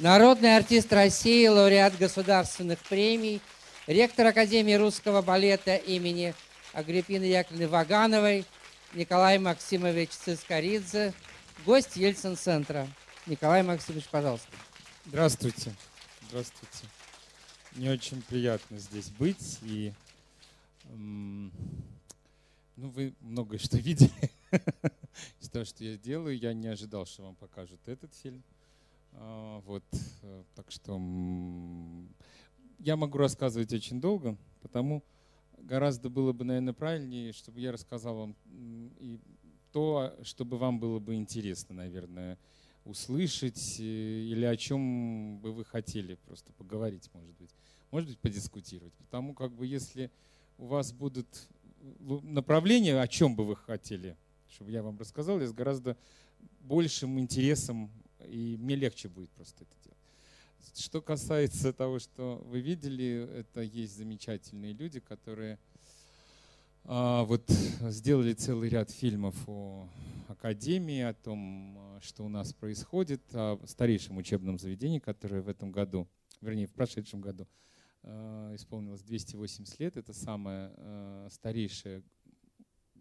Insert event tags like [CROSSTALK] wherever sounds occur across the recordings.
народный артист России, лауреат государственных премий, ректор Академии русского балета имени Агриппины Яковлевны Вагановой, Николай Максимович Цискоридзе, гость Ельцин-центра. Николай Максимович, пожалуйста. Здравствуйте. Здравствуйте. Мне очень приятно здесь быть. И ну, вы многое что видели [LAUGHS] из того, что я делаю. Я не ожидал, что вам покажут этот фильм. А, вот, э, так что я могу рассказывать очень долго, потому гораздо было бы, наверное, правильнее, чтобы я рассказал вам и то, чтобы вам было бы интересно, наверное, услышать э, или о чем бы вы хотели просто поговорить, может быть. Может быть, подискутировать. Потому как бы если у вас будут направления, о чем бы вы хотели, чтобы я вам рассказал, я с гораздо большим интересом, и мне легче будет просто это делать. Что касается того, что вы видели, это есть замечательные люди, которые а, вот сделали целый ряд фильмов о академии, о том, что у нас происходит, о старейшем учебном заведении, которое в этом году, вернее, в прошедшем году а, исполнилось 280 лет. Это самое а, старейшее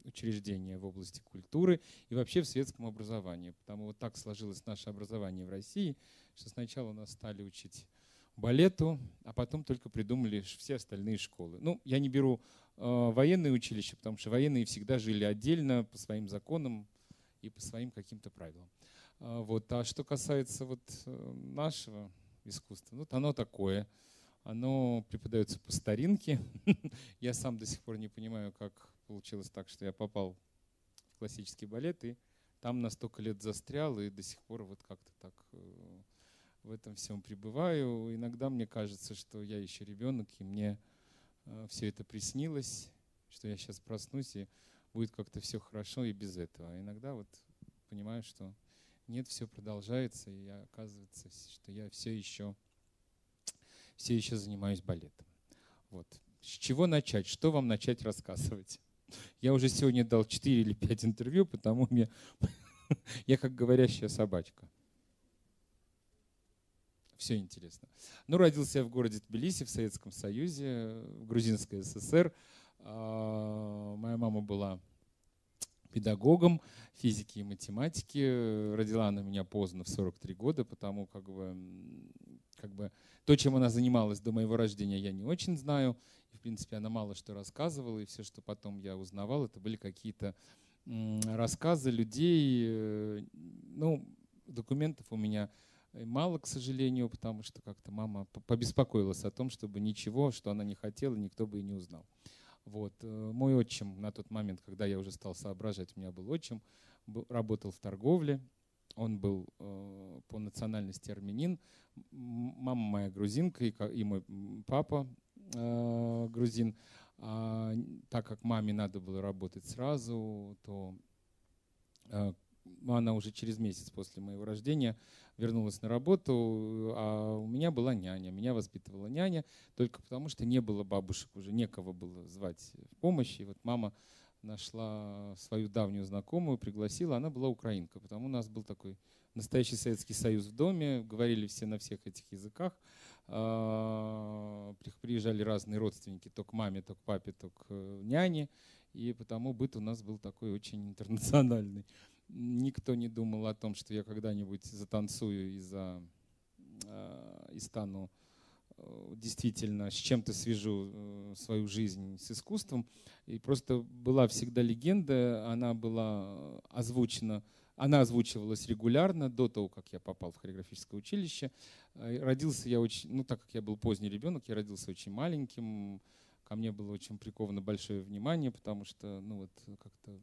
учреждение в области культуры и вообще в светском образовании. Потому вот так сложилось наше образование в России, что сначала нас стали учить балету, а потом только придумали все остальные школы. Ну, я не беру э, военные училища, потому что военные всегда жили отдельно по своим законам и по своим каким-то правилам. А, вот. А что касается вот э, нашего искусства, ну, оно такое. Оно преподается по старинке. [LAUGHS] я сам до сих пор не понимаю, как получилось так, что я попал в классический балет, и там на столько лет застрял, и до сих пор вот как-то так э, в этом всем пребываю. Иногда мне кажется, что я еще ребенок, и мне э, все это приснилось, что я сейчас проснусь, и будет как-то все хорошо и без этого. Иногда вот понимаю, что нет, все продолжается, и оказывается, что я все еще, все еще занимаюсь балетом. Вот. С чего начать? Что вам начать рассказывать? Я уже сегодня дал 4 или 5 интервью, потому мне [LAUGHS] я как говорящая собачка все интересно. Ну, родился я в городе Тбилиси, в Советском Союзе, в Грузинской ССР. А, моя мама была педагогом физики и математики. Родила она меня поздно, в 43 года, потому как бы, как бы то, чем она занималась до моего рождения, я не очень знаю. И, в принципе, она мало что рассказывала, и все, что потом я узнавал, это были какие-то рассказы людей. Э, ну, документов у меня мало, к сожалению, потому что как-то мама побеспокоилась о том, чтобы ничего, что она не хотела, никто бы и не узнал. Вот. Э, мой отчим на тот момент, когда я уже стал соображать, у меня был отчим, работал в торговле, он был э, по национальности армянин, мама моя грузинка и, мой папа э, грузин. А, так как маме надо было работать сразу, то она уже через месяц после моего рождения вернулась на работу, а у меня была няня. Меня воспитывала няня только потому, что не было бабушек уже, некого было звать в помощь. И вот мама нашла свою давнюю знакомую, пригласила. Она была украинка, потому у нас был такой настоящий Советский Союз в доме, говорили все на всех этих языках. А, приезжали разные родственники, то к маме, то к папе, то к э, няне. И потому быт у нас был такой очень интернациональный. Никто не думал о том, что я когда-нибудь затанцую и, за, э, и стану действительно с чем-то свяжу э, свою жизнь с искусством. И просто была всегда легенда, она была озвучена, она озвучивалась регулярно до того, как я попал в хореографическое училище. Родился я очень, ну так как я был поздний ребенок, я родился очень маленьким, ко мне было очень приковано большое внимание, потому что, ну вот, как-то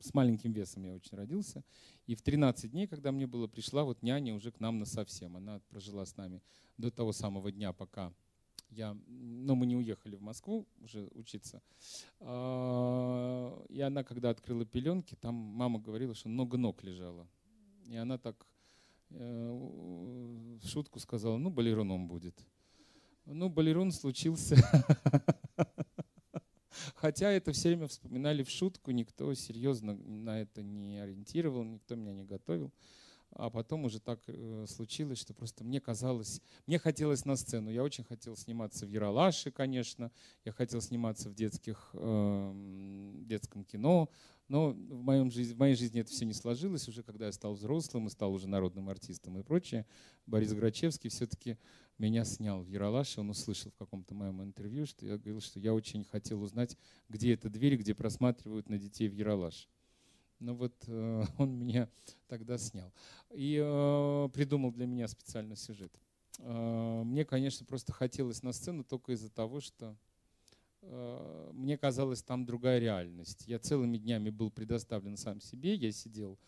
с маленьким весом я очень родился. И в 13 дней, когда мне было, пришла вот няня уже к нам на совсем. Она прожила с нами до того самого дня, пока я, но мы не уехали в Москву уже учиться. А, и она, когда открыла пеленки, там мама говорила, что много ног лежало. И она так э, в шутку сказала, ну, балеруном будет. Ну, балерун случился [LAUGHS] Хотя это все время вспоминали в шутку, никто серьезно на это не ориентировал, никто меня не готовил. А потом уже так э, случилось, что просто мне казалось, мне хотелось на сцену. Я очень хотел сниматься в Яралаше, конечно, я хотел сниматься в детских, э, детском кино, но в, моем жизни, в моей жизни это все не сложилось. Уже когда я стал взрослым и стал уже народным артистом и прочее, Борис Грачевский все-таки меня снял в Яралаше. Он услышал в каком-то моем интервью, что я говорил, что я очень хотел узнать, где эта дверь, где просматривают на детей в Яралаше. Ну вот э, [LAUGHS] он меня тогда снял. И э, придумал для меня специальный сюжет. Э, мне, конечно, просто хотелось на сцену только из-за того, что мне казалось, там другая реальность. Я целыми днями был предоставлен сам себе. Я сидел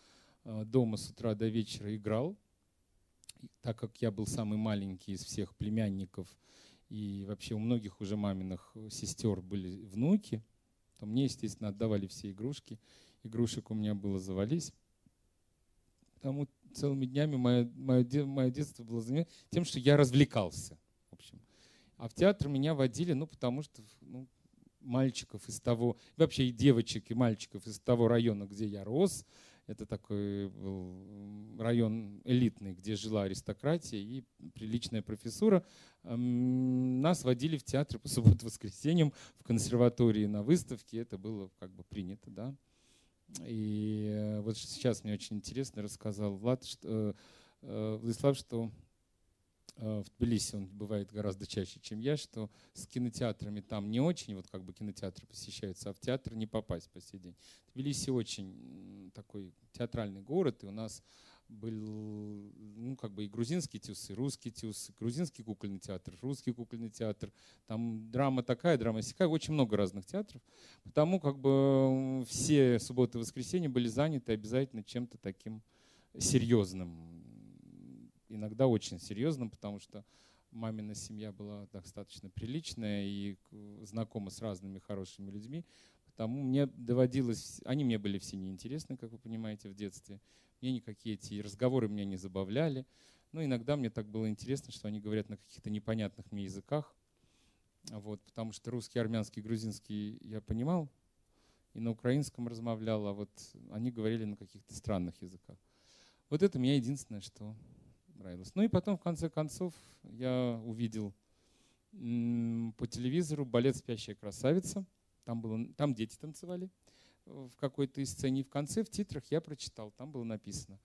дома с утра до вечера, играл. И так как я был самый маленький из всех племянников, и вообще у многих уже маминых сестер были внуки, то мне, естественно, отдавали все игрушки игрушек у меня было завались. Потому целыми днями мое, мое, мое детство было занято тем, что я развлекался. В общем. А в театр меня водили, ну, потому что ну, мальчиков из того, вообще и девочек, и мальчиков из того района, где я рос, это такой был район элитный, где жила аристократия и приличная профессура. Нас водили в театр по субботу-воскресеньям в консерватории на выставке. Это было как бы принято, да. И э, вот сейчас мне очень интересно рассказал Влад, что, э, Владислав, что э, в Тбилиси он бывает гораздо чаще, чем я, что с кинотеатрами там не очень, вот как бы кинотеатры посещаются, а в театр не попасть по сей день. Тбилиси очень такой театральный город, и у нас был ну, как бы и грузинский тюз, и русский тюз, грузинский кукольный театр, русский кукольный театр. Там драма такая, драма сякая, очень много разных театров. Потому как бы все субботы и воскресенья были заняты обязательно чем-то таким серьезным. Иногда очень серьезным, потому что мамина семья была достаточно приличная и знакома с разными хорошими людьми. Потому мне доводилось, они мне были все неинтересны, как вы понимаете, в детстве. Мне никакие эти разговоры меня не забавляли. Но иногда мне так было интересно, что они говорят на каких-то непонятных мне языках. Вот, потому что русский, армянский, грузинский я понимал, и на украинском размовлял, а вот они говорили на каких-то странных языках. Вот это меня единственное, что нравилось. Ну и потом, в конце концов, я увидел по телевизору балет «Спящая красавица». Там, было, там дети танцевали в какой-то из сцене. И в конце, в титрах я прочитал, там было написано.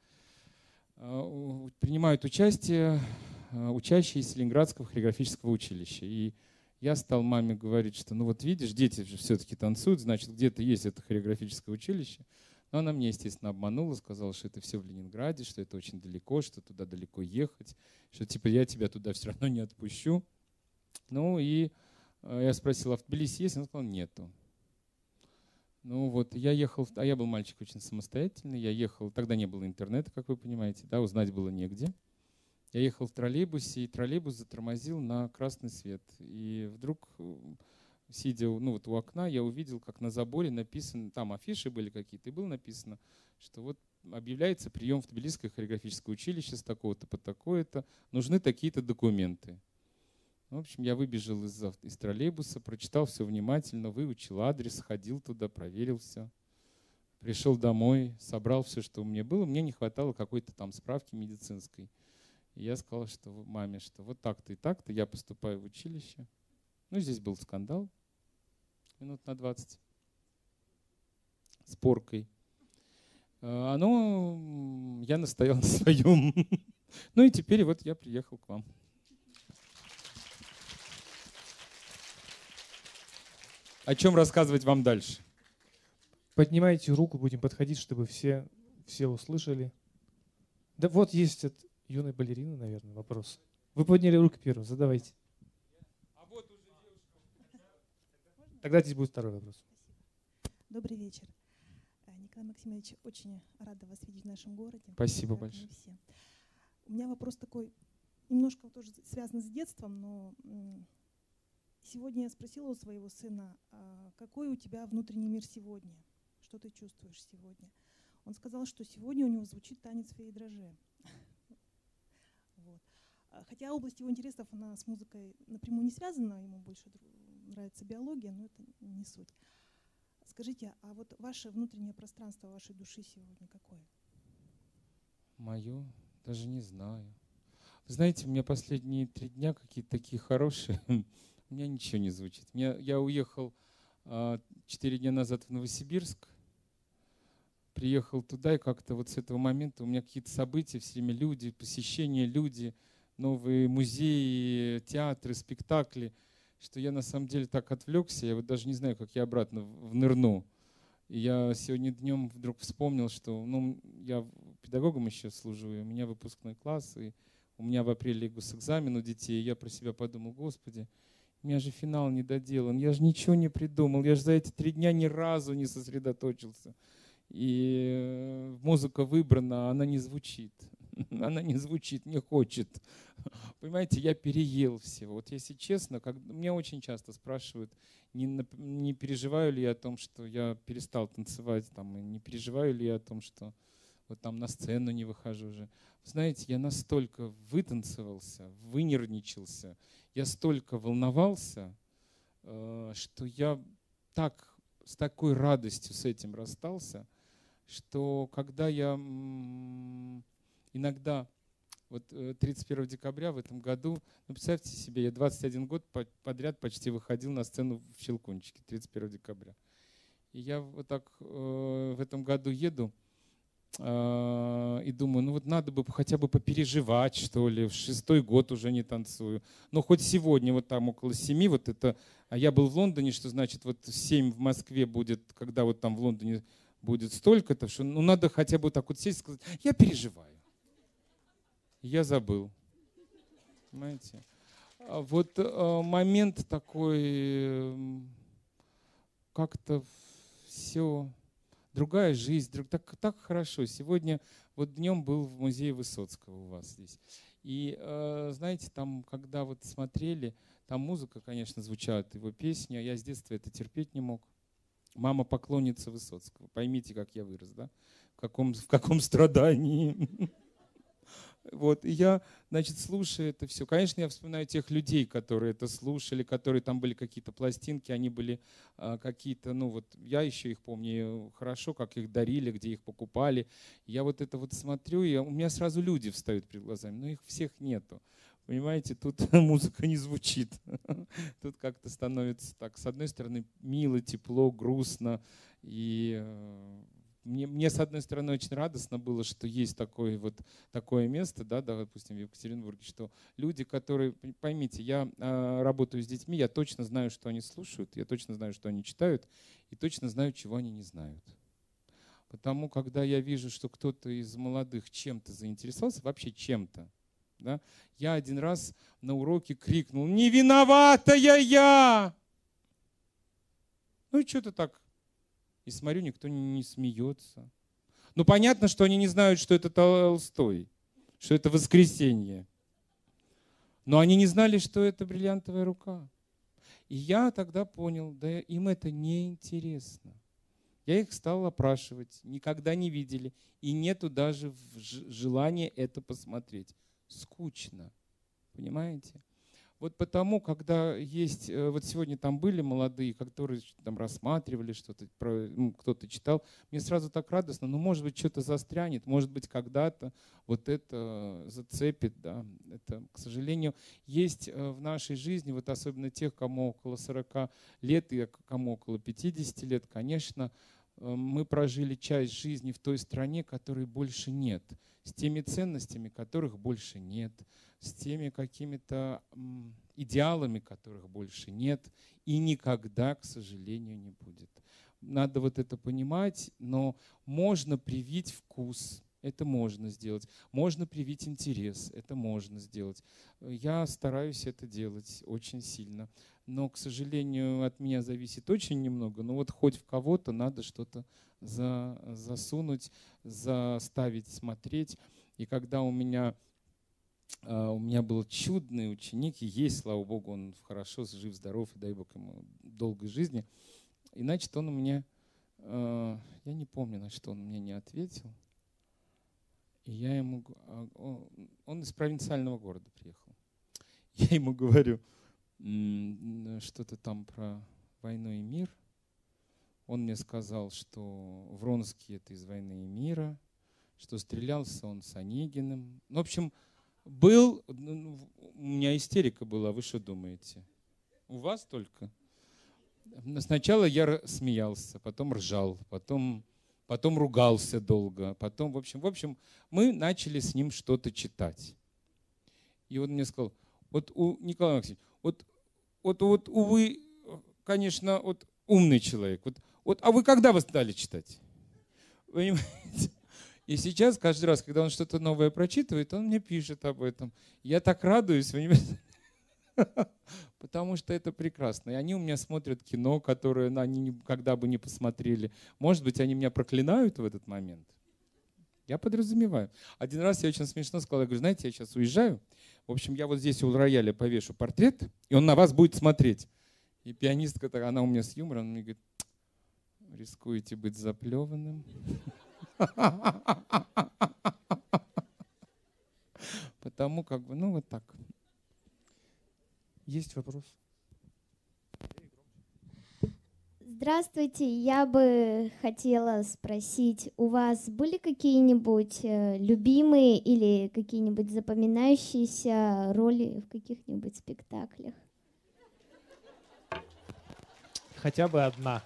«А, принимают участие а, учащиеся Ленинградского хореографического училища. И я стал маме говорить, что ну вот видишь, дети же все-таки танцуют, значит, где-то есть это хореографическое училище. Но она мне, естественно, обманула, сказала, что это все в Ленинграде, что это очень далеко, что туда далеко ехать, что типа я тебя туда все равно не отпущу. Ну и а, я спросил, а в Тбилиси есть? Она сказала, нету. Ну вот, я ехал, а я был мальчик очень самостоятельный, я ехал, тогда не было интернета, как вы понимаете, да, узнать было негде. Я ехал в троллейбусе, и троллейбус затормозил на красный свет. И вдруг, сидя ну, вот у окна, я увидел, как на заборе написано, там афиши были какие-то, и было написано, что вот объявляется прием в Тбилисское хореографическое училище с такого-то по такое-то, нужны такие-то документы. В общем, я выбежал из, из троллейбуса, прочитал все внимательно, выучил адрес, ходил туда, проверил все. Пришел домой, собрал все, что у меня было. Мне не хватало какой-то там справки медицинской. И я сказал, что маме, что вот так-то и так-то я поступаю в училище. Ну, здесь был скандал минут на 20 с поркой. А, ну, я настоял на своем. [LAUGHS] Ну и теперь вот я приехал к вам. О чем рассказывать вам дальше? Поднимайте руку, будем подходить, чтобы все, все услышали. Да вот есть от юной балерины, наверное, вопрос. Вы подняли руку первым, задавайте. А вот уже девушка. Тогда здесь будет второй вопрос. Добрый вечер. Э, Николай Максимович, очень рада вас видеть в нашем городе. Спасибо большое. Все. У меня вопрос такой, немножко тоже связан с детством, но Сегодня я спросила у своего сына, «А какой у тебя внутренний мир сегодня? Что ты чувствуешь сегодня? Он сказал, что сегодня у него звучит танец феи. [LAUGHS] Вот. А хотя область его интересов, она с музыкой напрямую не связана, ему больше нравится биология, но это не суть. Скажите, а вот ваше внутреннее пространство вашей души сегодня какое? Мое? Даже не знаю. Вы знаете, у меня последние три дня какие-то такие хорошие. [LAUGHS] У меня ничего не звучит. Я, я уехал а, четыре дня назад в Новосибирск. Приехал туда, и как-то вот с этого момента у меня какие-то события, все время люди, посещения, люди, новые музеи, театры, спектакли, что я на самом деле так отвлекся, я вот даже не знаю, как я обратно внырну. И я сегодня днем вдруг вспомнил, что ну, я педагогом еще служу, и у меня выпускной класс, и у меня в апреле госэкзамен у детей, и я про себя подумал, Господи, меня же финал не доделан, я же ничего не придумал, я же за эти три дня ни разу не сосредоточился. И э, музыка выбрана, она не звучит. [LAUGHS] Она не звучит, не хочет. [LAUGHS] Понимаете, я переел всего. Вот если честно, как, меня очень часто спрашивают, не, не переживаю ли я о том, что я перестал танцевать, там, не переживаю ли я о том, что вот там на сцену не выхожу уже. Знаете, я настолько вытанцевался, вынервничался, я столько волновался, э, что я так, с такой радостью с этим расстался, что когда я иногда, вот 31 э, декабря в этом году, ну представьте себе, я 21 год подряд почти выходил на сцену в Щелкунчике 31 декабря. И я вот так э, в этом году еду, и думаю, ну вот надо бы хотя бы попереживать, что ли. В шестой год уже не танцую. Но хоть сегодня вот там около семи, вот это... А я был в Лондоне, что значит вот семь в Москве будет, когда вот там в Лондоне будет столько-то, что ну надо хотя бы так вот сесть и сказать, я переживаю. Я забыл. Понимаете? А вот э, момент такой, как-то все другая жизнь, друг, так, так хорошо. Сегодня вот днем был в музее Высоцкого у вас здесь. И э, знаете, там, когда вот смотрели, там музыка, конечно, звучала, его песни, а я с детства это терпеть не мог. Мама поклонница Высоцкого. Поймите, как я вырос, да? В каком, в каком страдании. [LAUGHS] Вот, и я, значит, слушаю это все. Конечно, я вспоминаю тех людей, которые это слушали, которые там были какие-то пластинки, они были а, какие-то, ну вот, я еще их помню хорошо, как их дарили, где их покупали. Я вот это вот смотрю, и у меня сразу люди встают перед глазами, но их всех нету. Понимаете, тут [LAUGHS] музыка не звучит. [LAUGHS] Тут как-то становится так, с одной стороны, мило, тепло, грустно, и э, мне, мне, с одной стороны, очень радостно было, что есть такое, вот, такое место, да, допустим, в Екатеринбурге, что люди, которые, поймите, я э, работаю с детьми, я точно знаю, что они слушают, я точно знаю, что они читают, и точно знаю, чего они не знают. Потому, когда я вижу, что кто-то из молодых чем-то заинтересовался, вообще чем-то, да, я один раз на уроке крикнул, не виноватая я! Ну и что-то так и смотрю, никто не смеется. Ну, понятно, что они не знают, что это Толстой, что это воскресенье. Но они не знали, что это бриллиантовая рука. И я тогда понял, да им это не интересно. Я их стал опрашивать, никогда не видели, и нету даже желания это посмотреть. Скучно, понимаете? Вот потому, когда есть, э, вот сегодня там были молодые, которые там рассматривали что-то, ну, кто-то читал, мне сразу так радостно, ну, может быть, что-то застрянет, может быть, когда-то вот это зацепит, да. Это, к сожалению, есть э, в нашей жизни, вот особенно тех, кому около 40 лет и кому около 50 лет, конечно, э, мы прожили часть жизни в той стране, которой больше нет, с теми ценностями, которых больше нет, с теми какими-то идеалами, которых больше нет и никогда, к сожалению, не будет. Надо вот это понимать, но можно привить вкус, это можно сделать. Можно привить интерес, это можно сделать. Я стараюсь это делать очень сильно. Но, к сожалению, от меня зависит очень немного. Но вот хоть в кого-то надо что-то за, засунуть, заставить смотреть. И когда у меня у меня был чудный ученик, и есть, слава богу, он хорошо, жив, здоров, и дай бог ему долгой жизни. И значит, он мне, а, я не помню, на что он мне не ответил. И я ему, а, он из провинциального города приехал. [LAUGHS] Я ему говорю что-то там про войну и мир. Он мне сказал, что Вронский это из войны и мира, что стрелялся он с Онегиным. Ну, в общем, был, ну, у меня истерика была, вы что думаете? У вас только? Сначала я смеялся, потом ржал, потом, потом ругался долго, потом, в общем, в общем, мы начали с ним что-то читать. И он мне сказал, вот у Николая Максимовича, вот, вот, вот, увы, конечно, вот умный человек, вот, вот, а вы когда вы стали читать? Понимаете? И сейчас, каждый раз, когда он что-то новое прочитывает, он мне пишет об этом. Я так радуюсь? [LAUGHS] Потому что это прекрасно. И они у меня смотрят кино, которое они никогда бы не посмотрели. Может быть, они меня проклинают в этот момент. Я подразумеваю. Один раз я очень смешно сказал, я говорю, знаете, я сейчас уезжаю. В общем, я вот здесь у рояля повешу портрет, и он на вас будет смотреть. И пианистка, она у меня с юмором, она мне говорит, рискуете быть заплеванным. [LAUGHS] [LAUGHS] Потому как бы, ну вот так. Есть вопрос? Здравствуйте, я бы хотела спросить, у вас были какие-нибудь э, любимые или какие-нибудь запоминающиеся роли в каких-нибудь спектаклях? Хотя бы одна.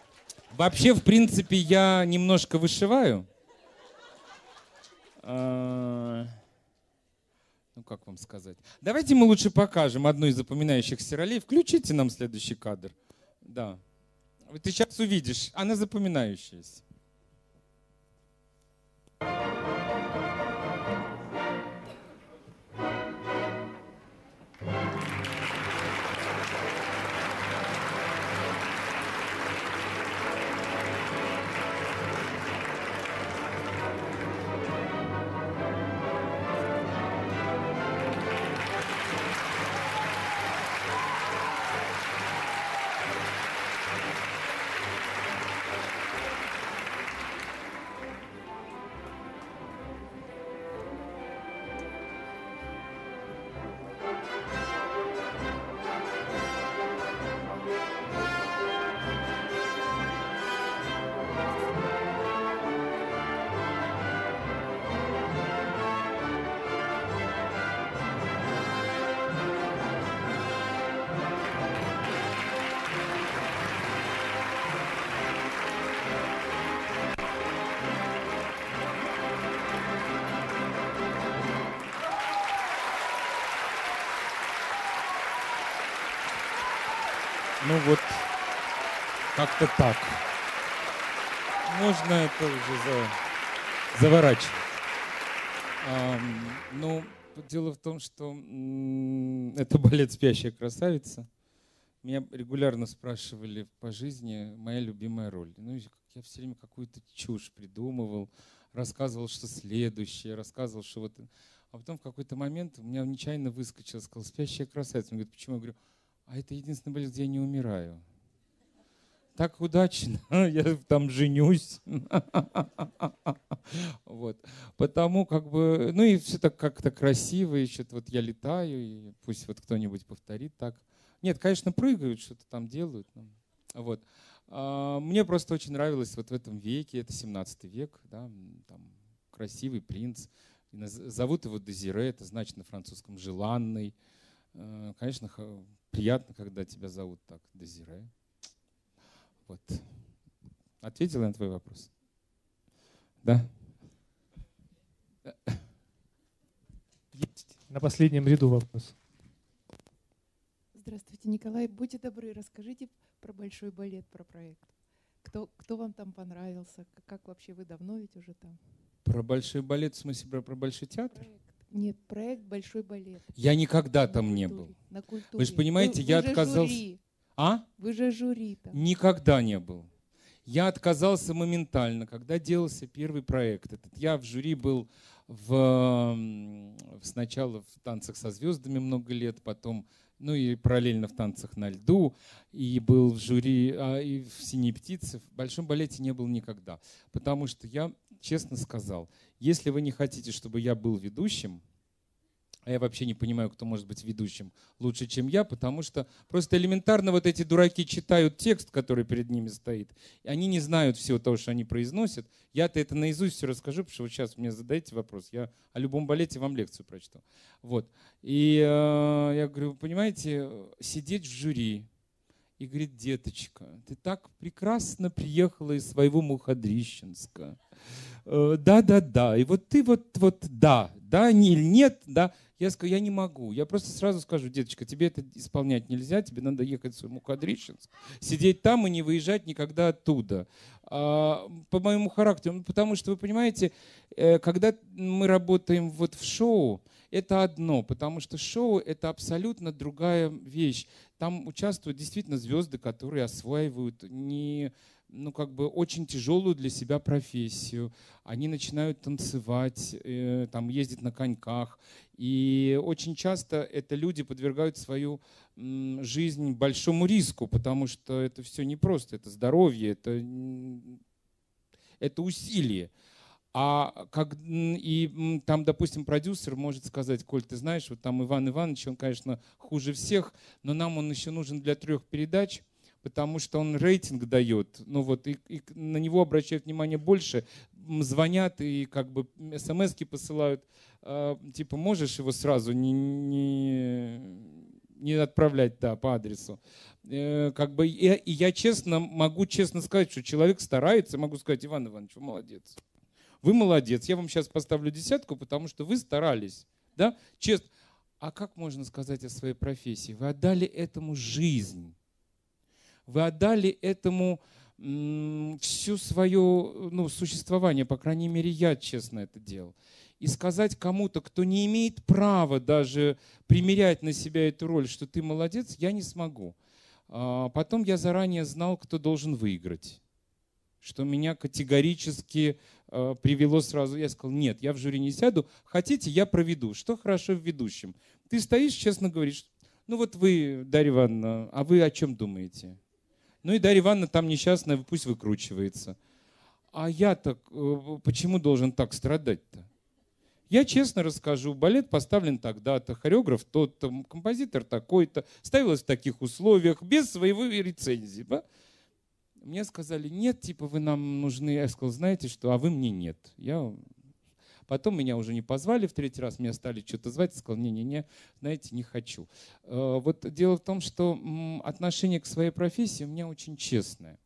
Вообще, в принципе, я немножко вышиваю. А, ну, как вам сказать? Давайте мы лучше покажем одну из запоминающихся ролей. Включите нам следующий кадр. Да. Ты сейчас увидишь. Она запоминающаяся. Ну вот, как-то так. Можно это уже за... заворачивать. А, ну, дело в том, что это балет «Спящая красавица». Меня регулярно спрашивали по жизни моя любимая роль. Ну, я все время какую-то чушь придумывал, рассказывал, что следующее, рассказывал, что вот... А потом в какой-то момент у меня нечаянно выскочил, сказал «Спящая красавица». Он говорит, почему? Я говорю, а это единственный балет, где я не умираю. Так удачно, [LAUGHS] я там женюсь. [LAUGHS] Вот. Потому как бы, ну и все так как-то красиво, и что-то вот я летаю, и пусть вот кто-нибудь повторит так. Нет, конечно, прыгают, что-то там делают. Вот. А, мне просто очень нравилось вот в этом веке, это 17 век, да, там красивый принц. Зовут его Дезире, это значит на французском «желанный». Э, конечно, приятно, когда тебя зовут так, Дезире. Вот. Ответил я на твой вопрос? Да? Есть на последнем ряду вопрос. Здравствуйте, Николай. Будьте добры, расскажите про большой балет, про проект. Кто, кто вам там понравился? Как вообще вы давно ведь уже там? Про большой балет, в смысле про, про большой театр? Проект. Нет, проект «Большой балет». Я никогда на там культуре, не был. На культуре. Вы же понимаете, вы, я вы отказался... Жюри. А? Вы же жюри там. Никогда не был. Я отказался моментально, когда делался первый проект. Этот. Я в жюри был в, сначала в «Танцах со звездами» много лет, потом ну и параллельно в «Танцах на льду», и был в жюри, а, и в «Синей птице». В «Большом балете» не был никогда, потому что я честно сказал, если вы не хотите, чтобы я был ведущим, а я вообще не понимаю, кто может быть ведущим лучше, чем я, потому что просто элементарно вот эти дураки читают текст, который перед ними стоит, и они не знают всего того, что они произносят. Я-то это наизусть все расскажу, потому что вот сейчас мне задаете вопрос, я о любом балете вам лекцию прочту. Вот. И э, я говорю, понимаете, сидеть в жюри, и говорит, деточка, ты так прекрасно приехала из своего Мухадрищенска. Э, да-да-да, и вот ты вот, вот да, да, не, нет, да. Я скажу, я не могу. Я просто сразу скажу, деточка, тебе это исполнять нельзя, тебе надо ехать в свой Мукадрищенск, сидеть там и не выезжать никогда оттуда. А, по моему характеру, ну, потому что, вы понимаете, э, когда мы работаем вот в шоу, это одно, потому что шоу — это абсолютно другая вещь. Там участвуют действительно звезды, которые осваивают не ну, как бы очень тяжелую для себя профессию. Они начинают танцевать, э, там, ездить на коньках. И очень часто это люди подвергают свою м, жизнь большому риску, потому что это все непросто, это здоровье, это, это усилие. А как, и там, допустим, продюсер может сказать, Коль, ты знаешь, вот там Иван Иванович, он, конечно, хуже всех, но нам он еще нужен для трех передач – потому что он рейтинг дает, ну вот, и, и на него обращают внимание больше, звонят и как бы смс посылают, э, типа, можешь его сразу не, не, не отправлять, да, по адресу. Э, как бы, и, и я честно, могу честно сказать, что человек старается, могу сказать, Иван Иванович, вы молодец. Вы молодец, я вам сейчас поставлю десятку, потому что вы старались, да, честно. А как можно сказать о своей профессии? Вы отдали этому жизнь. Вы отдали этому всю свое ну, существование, по крайней мере, я честно это делал. И сказать кому-то, кто не имеет права даже примерять на себя эту роль, что ты молодец, я не смогу. А потом я заранее знал, кто должен выиграть. Что меня категорически э, привело сразу. Я сказал, нет, я в жюри не сяду. Хотите, я проведу. Что хорошо в ведущем? Ты стоишь, честно говоришь, ну вот вы, Дарья Ивановна, а вы о чем думаете? Ну и Дарья Ивановна там несчастная, пусть выкручивается. А я-то э, почему должен так страдать-то? Я честно расскажу, балет поставлен тогда-то, хореограф тот-то, композитор такой-то, ставилось в таких условиях, без своего рецензии. Да? Мне сказали, нет, типа вы нам нужны. Я сказал, знаете что, а вы мне нет. Я Потом меня уже не позвали в третий раз, меня стали что-то звать, я сказал, не-не-не, знаете, не хочу. Э, вот дело в том, что отношение к своей профессии у меня очень честное.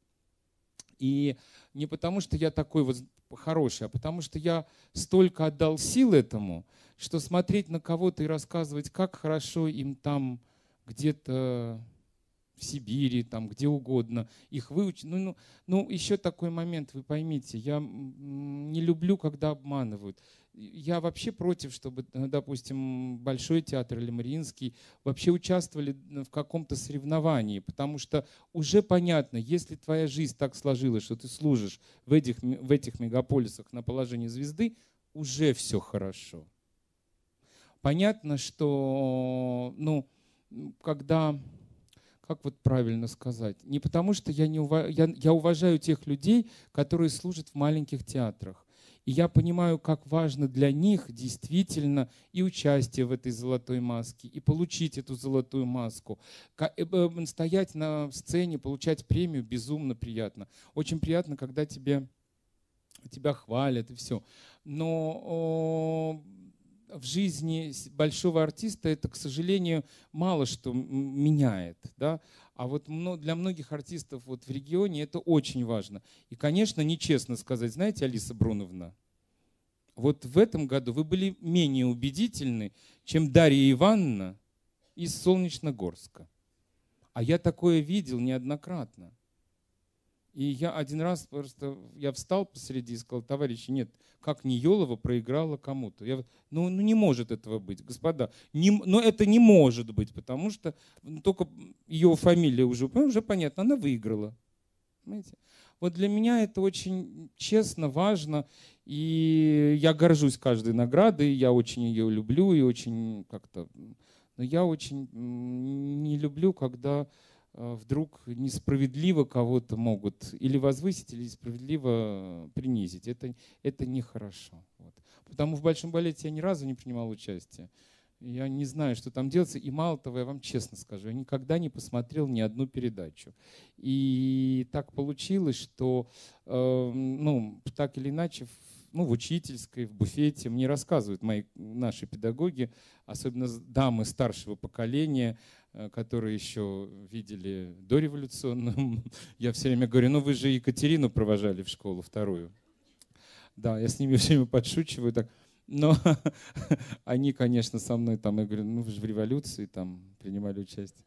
И не потому, что я такой вот хороший, а потому что я столько отдал сил этому, что смотреть на кого-то и рассказывать, как хорошо им там где-то в Сибири, там где угодно, их выучить. Ну, ну, ну, еще такой момент, вы поймите, я не люблю, когда обманывают. Я вообще против, чтобы, допустим, Большой театр или Мариинский вообще участвовали в каком-то соревновании, потому что уже понятно, если твоя жизнь так сложилась, что ты служишь в этих, в этих мегаполисах на положении звезды, уже все хорошо. Понятно, что, ну, когда как вот правильно сказать, не потому что я, не ува... я, я уважаю тех людей, которые служат в маленьких театрах. И я понимаю, как важно для них действительно и участие в этой золотой маске, и получить эту золотую маску. Э, стоять на сцене, получать премию безумно приятно. Очень приятно, когда тебе, тебя хвалят и все. Но в жизни большого артиста это, к сожалению, мало что меняет. Да? А вот для многих артистов вот в регионе это очень важно. И, конечно, нечестно сказать, знаете, Алиса Бруновна, вот в этом году вы были менее убедительны, чем Дарья Ивановна из Солнечногорска. А я такое видел неоднократно. И я один раз просто, я встал посреди и сказал, товарищи, нет, как Ниелова проиграла кому-то. Я, ну, ну не может этого быть, господа. Не, но это не может быть, потому что ну, только ее фамилия уже, ну, уже понятно, она выиграла. Понимаете? Вот для меня это очень честно, важно, и я горжусь каждой наградой, я очень ее люблю и очень как-то... Но я очень не люблю, когда вдруг несправедливо кого-то могут или возвысить, или несправедливо принизить. Это, это нехорошо. Вот. Потому в большом балете я ни разу не принимал участие. Я не знаю, что там делается. И мало того, я вам честно скажу, я никогда не посмотрел ни одну передачу. И так получилось, что, э, ну, так или иначе, ну, в учительской, в буфете мне рассказывают мои, наши педагоги, особенно дамы старшего поколения, э, которые еще видели дореволюционным. [LAUGHS] Я все время говорю, ну вы же Екатерину провожали в школу вторую. Да, я с ними все время подшучиваю так. Но [LAUGHS] они, конечно, со мной там, я говорю, ну вы же в революции там принимали участие.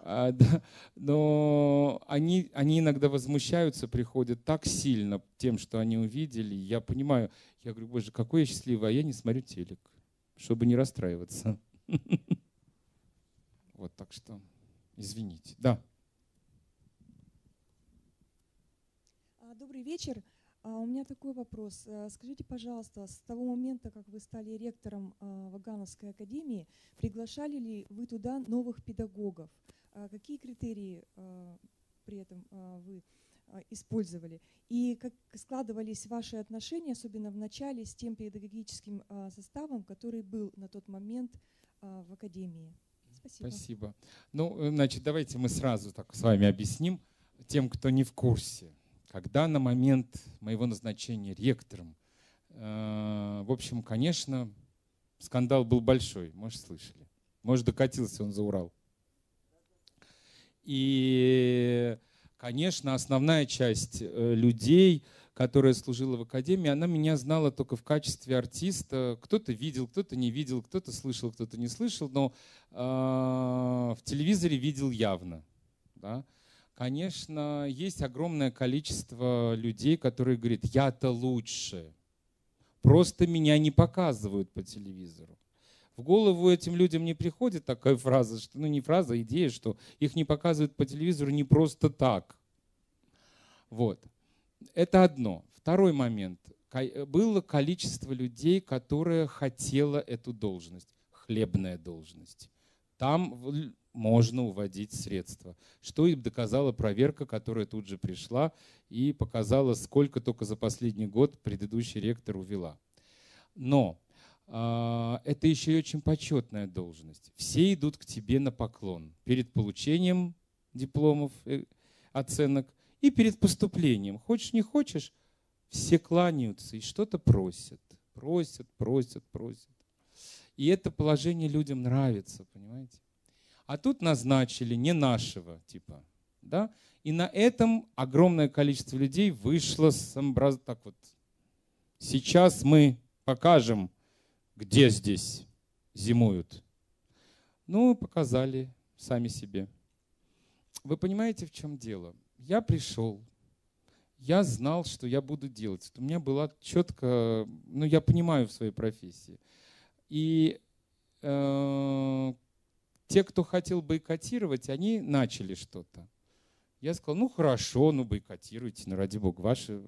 А, [LAUGHS] да, но они, они иногда возмущаются, приходят так сильно тем, что они увидели. Я понимаю, я говорю, боже, какой я счастливый, а я не смотрю телек, чтобы не расстраиваться. Вот так что, извините. Да. А, Добрый вечер. А, У меня такой вопрос. Э, Скажите, пожалуйста, с того момента, как вы стали ректором а, Вагановской академии, приглашали ли вы туда новых педагогов? А Какие критерии а, при этом а, вы а, использовали? И как складывались ваши отношения, особенно в начале, с тем педагогическим а, составом, который был на тот момент а, в академии? Спасибо. Спасибо. Ну, э, значит, давайте мы сразу так с вами объясним тем, кто не в курсе. Когда на момент моего назначения ректором, э, в общем, конечно, скандал был большой, может, слышали. Может, докатился он за Урал. И, конечно, основная часть э, людей, которая служила в академии, она меня знала только в качестве артиста. Кто-то видел, кто-то не видел, кто-то слышал, кто-то не слышал, но э, в телевизоре видел явно. Да? Конечно, есть огромное количество людей, которые говорят, я-то лучше. Просто меня не показывают по телевизору. В голову этим людям не приходит такая фраза, что, ну не фраза, а идея, что их не показывают по телевизору не просто так. Вот. Это одно. Второй момент. Ко- Было количество людей, которое хотело эту должность. Хлебная должность. Там можно уводить средства. Что и доказала проверка, которая тут же пришла и показала, сколько только за последний год предыдущий ректор увела. Но а, это еще и очень почетная должность. Все идут к тебе на поклон перед получением дипломов, э, оценок и перед поступлением. Хочешь, не хочешь, все кланяются и что-то просят. Просят, просят, просят. И это положение людям нравится, понимаете? А тут назначили не нашего типа, да? И на этом огромное количество людей вышло с амбраз- так вот. Сейчас мы покажем, где здесь зимуют. Ну, показали сами себе. Вы понимаете, в чем дело? Я пришел, я знал, что я буду делать. У меня была четко, ну, я понимаю в своей профессии. И э, те, кто хотел бойкотировать, они начали что-то. Я сказал, ну хорошо, ну бойкотируйте, ну ради бога, ваши.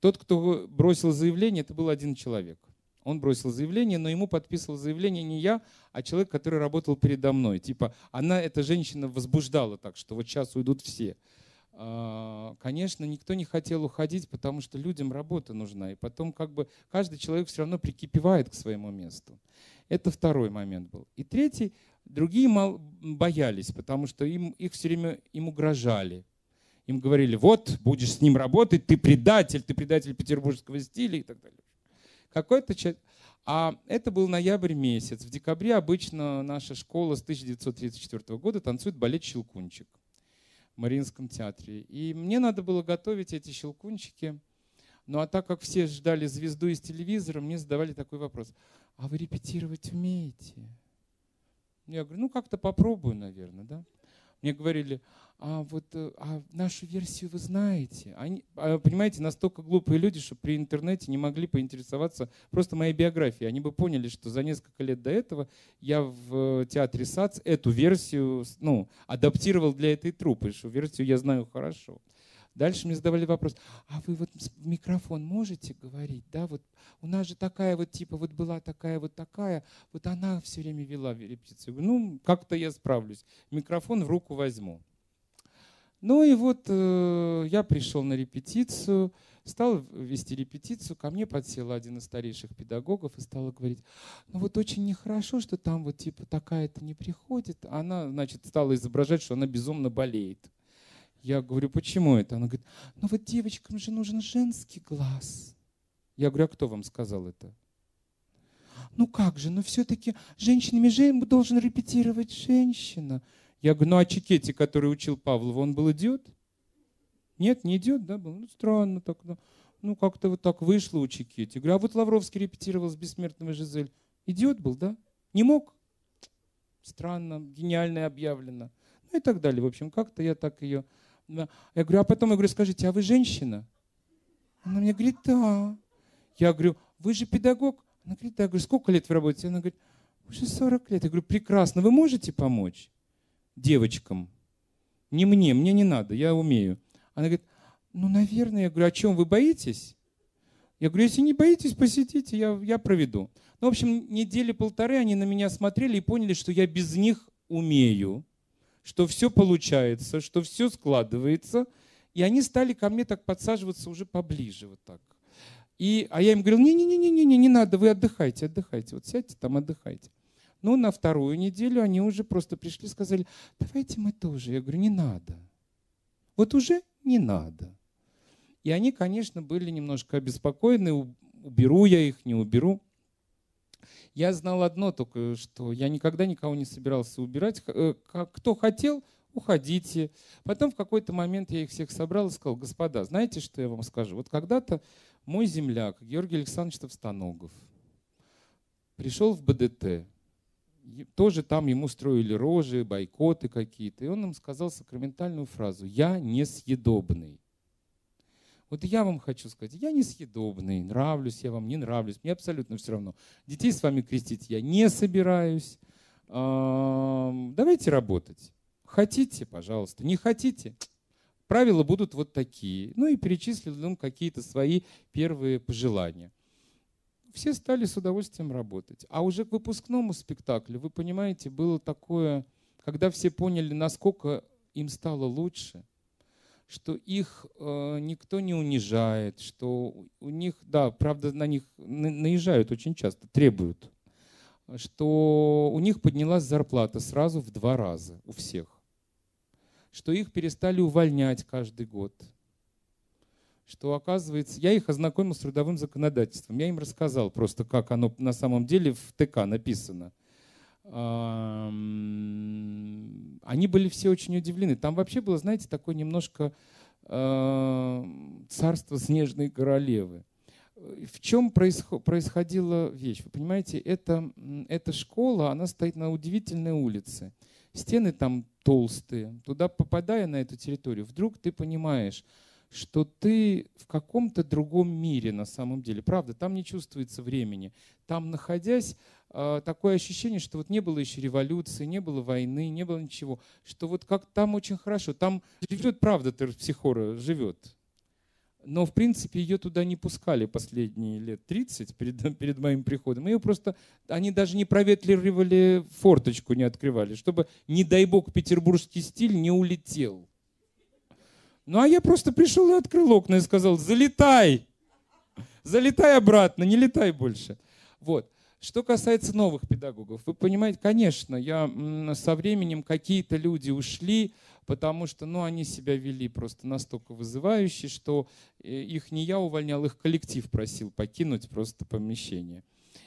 Тот, кто бросил заявление, это был один человек. Он бросил заявление, но ему подписывал заявление не я, а человек, который работал передо мной. Типа, она, эта женщина, возбуждала так, что вот сейчас уйдут все. А, Конечно, никто не хотел уходить, потому что людям работа нужна. И потом как бы каждый человек все равно прикипевает к своему месту. Это второй момент был. И третий, другие боялись, потому что им, их все время им угрожали. Им говорили, вот, будешь с ним работать, ты предатель, ты предатель петербургского стиля и так далее. Какой-то человек... А это был ноябрь месяц. В декабре обычно наша школа с 1934 года танцует балет «Щелкунчик» Мариинском театре. И мне надо было готовить эти щелкунчики. Ну а так как все ждали звезду из телевизора, мне задавали такой вопрос. А вы репетировать умеете? Я говорю, ну как-то попробую, наверное, да? Мне говорили, а вот э, а нашу версию вы знаете. Они, а, понимаете, настолько глупые люди, что при интернете не могли поинтересоваться просто моей биографией. Они бы поняли, что за несколько лет до этого я в э, театре САЦ эту версию ну, адаптировал для этой труппы, что версию я знаю хорошо. Дальше мне задавали вопрос, а вы вот в микрофон можете говорить, да, вот у нас же такая вот типа вот была такая вот такая, вот она все время вела репетицию. Ну, как-то я справлюсь. Микрофон в руку возьму. Ну и вот э, я пришел на репетицию, стал вести репетицию, ко мне подсел один из старейших педагогов и стала говорить, ну вот очень нехорошо, что там вот типа такая-то не приходит. Она, значит, стала изображать, что она безумно болеет. Я говорю, почему это? Она говорит, ну вот девочкам же нужен женский глаз. Я говорю, а кто вам сказал это? Ну как же, ну все-таки женщинами же должен репетировать женщина. Я говорю, ну а Чикетти, который учил Павлова, он был идиот? Нет, не идет, да, был? Ну, странно так, да. Ну, как-то вот так вышло у Чикетти. Говорю, а вот Лавровский репетировал с бессмертного Жизель. Идиот был, да? Не мог? Странно, гениально объявлено. Ну и так далее. В общем, как-то я так ее... Я говорю, а потом я говорю, скажите, а вы женщина? Она мне говорит, да. Я говорю, вы же педагог? Она говорит, да. Я говорю, сколько лет вы работаете? Она говорит, уже 40 лет. Я говорю, прекрасно. Вы можете помочь девочкам? Не мне, мне не надо, я умею. Она говорит, ну, наверное. Я говорю, о чем вы боитесь? Я говорю, если не боитесь, посетите, я, я проведу. Ну, в общем, недели полторы они на меня смотрели и поняли, что я без них умею, что все получается, что все складывается. И они стали ко мне так подсаживаться уже поближе вот так. И, а я им говорил, не-не-не-не, не надо, вы отдыхайте, отдыхайте. Вот сядьте там, отдыхайте. Ну, на вторую неделю они уже просто пришли сказали, давайте мы тоже. Я говорю, не надо. Вот уже не надо. И они, конечно, были немножко обеспокоены, уберу я их, не уберу. Я знал одно только, что я никогда никого не собирался убирать. Э, кто хотел, уходите. Потом в какой-то момент я их всех собрал и сказал, господа, знаете, что я вам скажу? Вот когда-то мой земляк Георгий Александрович Товстоногов пришел в БДТ, тоже там ему строили рожи, бойкоты какие-то. И он нам сказал сакраментальную фразу «Я несъедобный». Вот я вам хочу сказать, я несъедобный, нравлюсь я вам, не нравлюсь, мне абсолютно все равно. Детей с вами крестить я не собираюсь. Давайте работать. Хотите, пожалуйста. Не хотите, правила будут вот такие. Ну и перечислил им какие-то свои первые пожелания все стали с удовольствием работать. А уже к выпускному спектаклю, вы понимаете, было такое, когда все поняли, насколько им стало лучше, что их э, никто не унижает, что у них, да, правда, на них наезжают очень часто, требуют, что у них поднялась зарплата сразу в два раза у всех, что их перестали увольнять каждый год, что, оказывается, я их ознакомил с трудовым законодательством. Я им рассказал просто, как оно на самом деле в ТК написано. Они были все очень удивлены. Там вообще было, знаете, такое немножко царство снежной королевы. В чем происходила вещь? Вы понимаете, это, эта школа, она стоит на удивительной улице. Стены там толстые. Туда попадая на эту территорию, вдруг ты понимаешь, что ты в каком-то другом мире на самом деле. Правда, там не чувствуется времени. Там, находясь, такое ощущение, что вот не было еще революции, не было войны, не было ничего. Что вот как там очень хорошо. Там живет, правда, Терпсихора живет. Но, в принципе, ее туда не пускали последние лет 30 перед, [LAUGHS] перед моим приходом. Ее просто, они даже не проветривали форточку, не открывали, чтобы, не дай бог, петербургский стиль не улетел. Ну а я просто пришел и открыл окна и сказал, залетай, залетай обратно, не летай больше. Вот. Что касается новых педагогов, вы понимаете, конечно, я со временем какие-то люди ушли, потому что ну, они себя вели просто настолько вызывающе, что э, их не я увольнял, их коллектив просил покинуть просто помещение.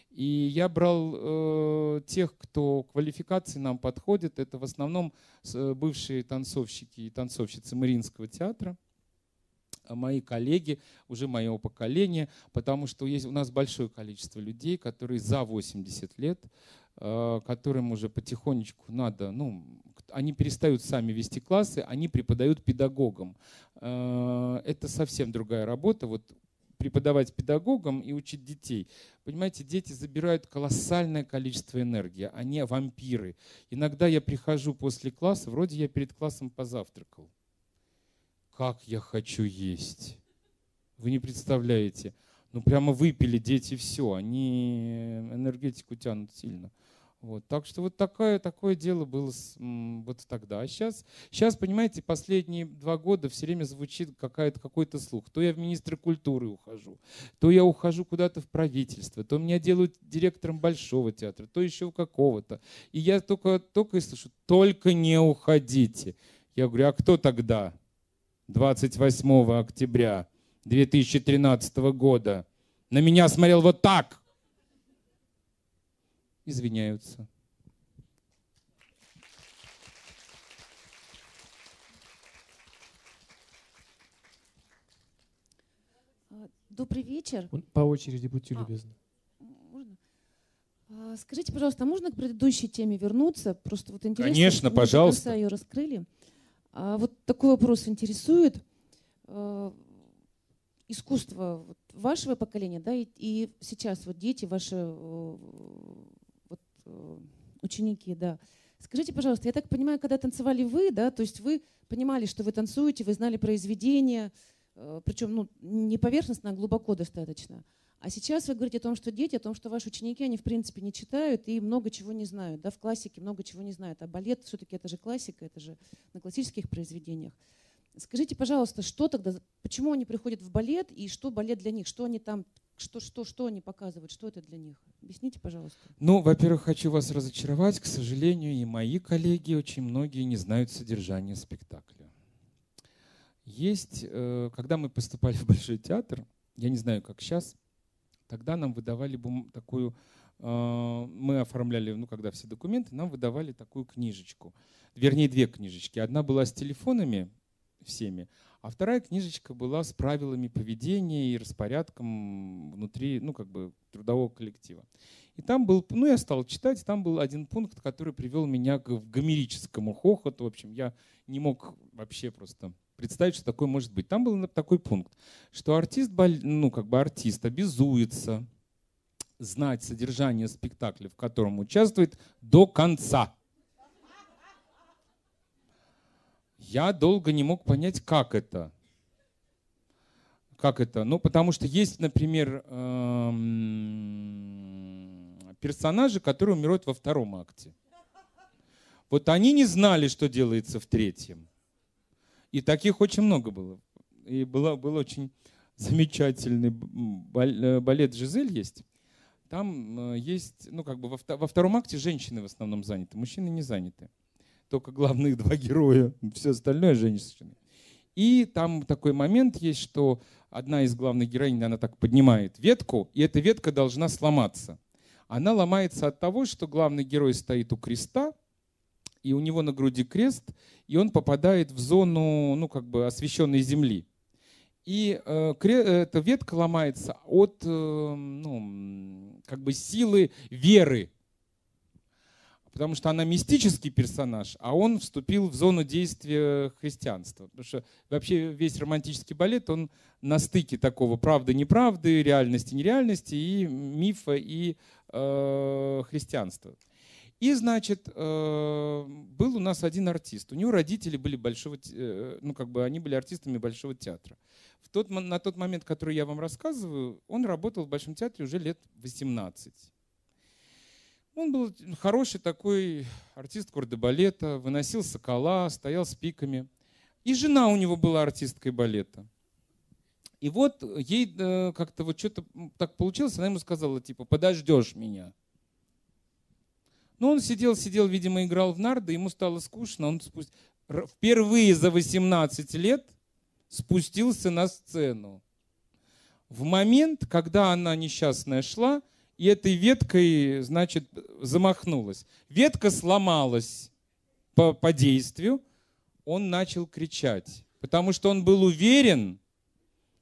И я брал э, тех, кто квалификации нам подходит. Это в основном э, бывшие танцовщики и танцовщицы Мариинского театра, мои коллеги, уже моего поколения, потому что есть у нас большое количество людей, которые за 80 лет, э, которым уже потихонечку надо, ну, они перестают сами вести классы, они преподают педагогам. Э, это совсем другая работа. Вот преподавать педагогам и учить детей. Понимаете, дети забирают колоссальное количество энергии, они вампиры. Иногда я прихожу после класса, вроде я перед классом позавтракал. Как я хочу есть. Вы не представляете. Ну прямо выпили дети все, они энергетику тянут сильно. Вот, так что вот такое, такое дело было с, вот тогда. А сейчас, сейчас, понимаете, последние два года все время звучит какая-то, какой-то слух. То я в министры культуры ухожу, то я ухожу куда-то в правительство, то меня делают директором Большого театра, то еще какого-то. И я только, только и слышу, только не уходите. Я говорю, а кто тогда? 28 октября 2013 года на меня смотрел вот так – извиняются. А, добрый вечер. По очереди, будьте а, любезны. Можно? А, скажите, пожалуйста, можно к предыдущей теме вернуться? Просто вот интересно. Конечно, пожалуйста. ее раскрыли. А, вот такой вопрос интересует. А, искусство вот, вашего поколения, да, и, сейчас вот дети ваши Э, ученики, да. Скажите, пожалуйста, я так понимаю, когда танцевали вы, да, то есть вы понимали, что вы танцуете, вы знали произведение, э, причем ну, не поверхностно, а глубоко достаточно. А сейчас вы говорите о том, что дети, о том, что ваши ученики, они в принципе не читают и много чего не знают. Да, в классике много чего не знают. А балет все-таки это же классика, это же на классических произведениях. Скажите, пожалуйста, что тогда, почему они приходят в балет и что балет для них, что они там что, что, что они показывают, что это для них? Объясните, пожалуйста. Ну, во-первых, хочу вас разочаровать. К сожалению, и мои коллеги, очень многие не знают содержания спектакля. Есть, э, когда мы поступали в Большой театр, я не знаю, как сейчас, тогда нам выдавали такую, э, мы оформляли, ну, когда все документы, нам выдавали такую книжечку. Вернее, две книжечки. Одна была с телефонами всеми, а вторая книжечка была с правилами поведения и распорядком внутри, ну, как бы, трудового коллектива. И там был, ну, я стал читать, там был один пункт, который привел меня к гомерическому хохоту. В общем, я не мог вообще просто представить, что такое может быть. Там был такой пункт, что артист, ну, как бы артист обязуется знать содержание спектакля, в котором участвует, до конца. Я долго не мог понять, как это. Как это? Ну, потому что есть, например, эм, персонажи, которые умирают во втором акте. Вот они не знали, что делается в третьем. И таких очень много было. И было, был очень замечательный э, балет «Жизель» есть. Там э, есть, ну, как бы во, во втором акте женщины в основном заняты, мужчины не заняты только главных [LAUGHS] два героя, все остальное женщины. И там такой момент есть, что одна из главных героинь, она так поднимает ветку, и эта ветка должна сломаться. Она ломается от того, что главный герой стоит у креста, и у него на груди крест, и он попадает в зону, ну, как бы освещенной земли. И э, эта ветка ломается от, э, ну, как бы силы веры потому что она мистический персонаж, а он вступил в зону действия христианства. Потому что вообще весь романтический балет, он на стыке такого правды-неправды, реальности-нереальности и мифа и э, христианства. И, значит, э, был у нас один артист. У него родители были большого, э, ну, как бы они были артистами Большого театра. В тот, на тот момент, который я вам рассказываю, он работал в Большом театре уже лет 18. Он был хороший такой артист балета, выносил сокола, стоял с пиками. И жена у него была артисткой балета. И вот ей э, как-то вот что-то так получилось, она ему сказала, типа, подождешь меня. Но он сидел, сидел, видимо, играл в нарды, ему стало скучно. Он спуст... впервые за 18 лет спустился на сцену. В момент, когда она несчастная шла, и этой веткой, значит, замахнулась. Ветка сломалась по, по действию, он начал кричать, потому что он был уверен,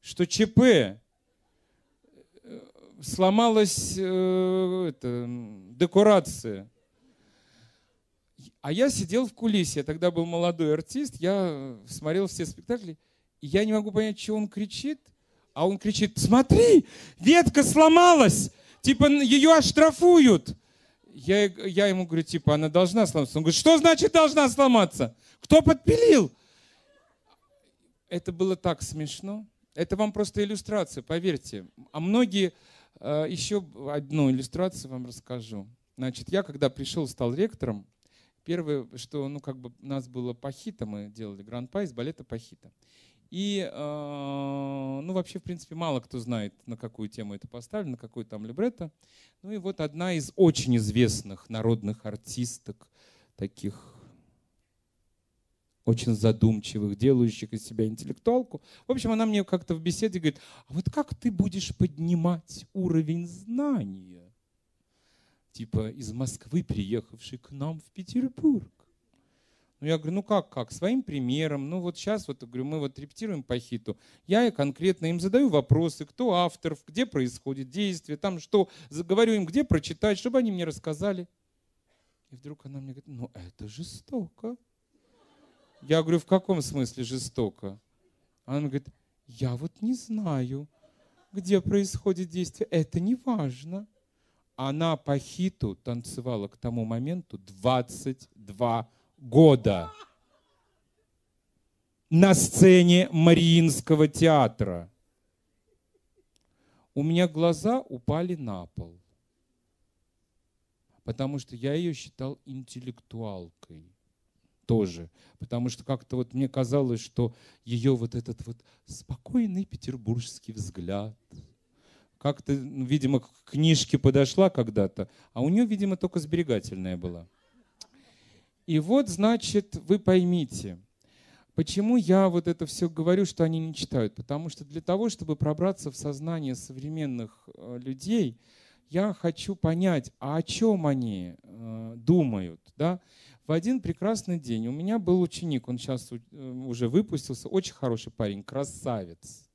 что ЧП э, сломалась э, это, декорация. А я сидел в кулисе, я тогда был молодой артист, я смотрел все спектакли, и я не могу понять, что он кричит, а он кричит, смотри, ветка сломалась, типа ее оштрафуют. Я, я ему говорю, типа, она должна сломаться. Он говорит, что значит должна сломаться? Кто подпилил? Это было так смешно. Это вам просто иллюстрация, поверьте. А многие, э, еще одну иллюстрацию вам расскажу. Значит, я когда пришел, стал ректором, первое, что, ну, как бы нас было пахита, мы делали гран-па из балета пахита. И, э, ну, вообще, в принципе, мало кто знает, на какую тему это поставлено, на какой там либретто. Ну и вот одна из очень известных народных артисток, таких очень задумчивых, делающих из себя интеллектуалку. В общем, она мне как-то в беседе говорит, а вот как ты будешь поднимать уровень знания? Типа из Москвы, приехавший к нам в Петербург. Ну, я говорю, ну как, как? Своим примером. Ну вот сейчас, вот, говорю, мы вот репетируем по хиту. Я конкретно им задаю вопросы, кто автор, где происходит действие, там что. Говорю им, где прочитать, чтобы они мне рассказали. И вдруг она мне говорит, ну это жестоко. Я говорю, в каком смысле жестоко? Она говорит, я вот не знаю, где происходит действие. Это не важно. Она по хиту танцевала к тому моменту 22 года на сцене Мариинского театра. У меня глаза упали на пол, потому что я ее считал интеллектуалкой тоже. Потому что как-то вот мне казалось, что ее вот этот вот спокойный петербургский взгляд, как-то, ну, видимо, к книжке подошла когда-то, а у нее, видимо, только сберегательная была. И вот, значит, вы поймите, почему я вот это все говорю, что они не читают. Потому что для того, чтобы пробраться в сознание современных э, людей, я хочу понять, а о чем они э, думают. Да? В один прекрасный день у меня был ученик, он сейчас э, уже выпустился, очень хороший парень, красавец,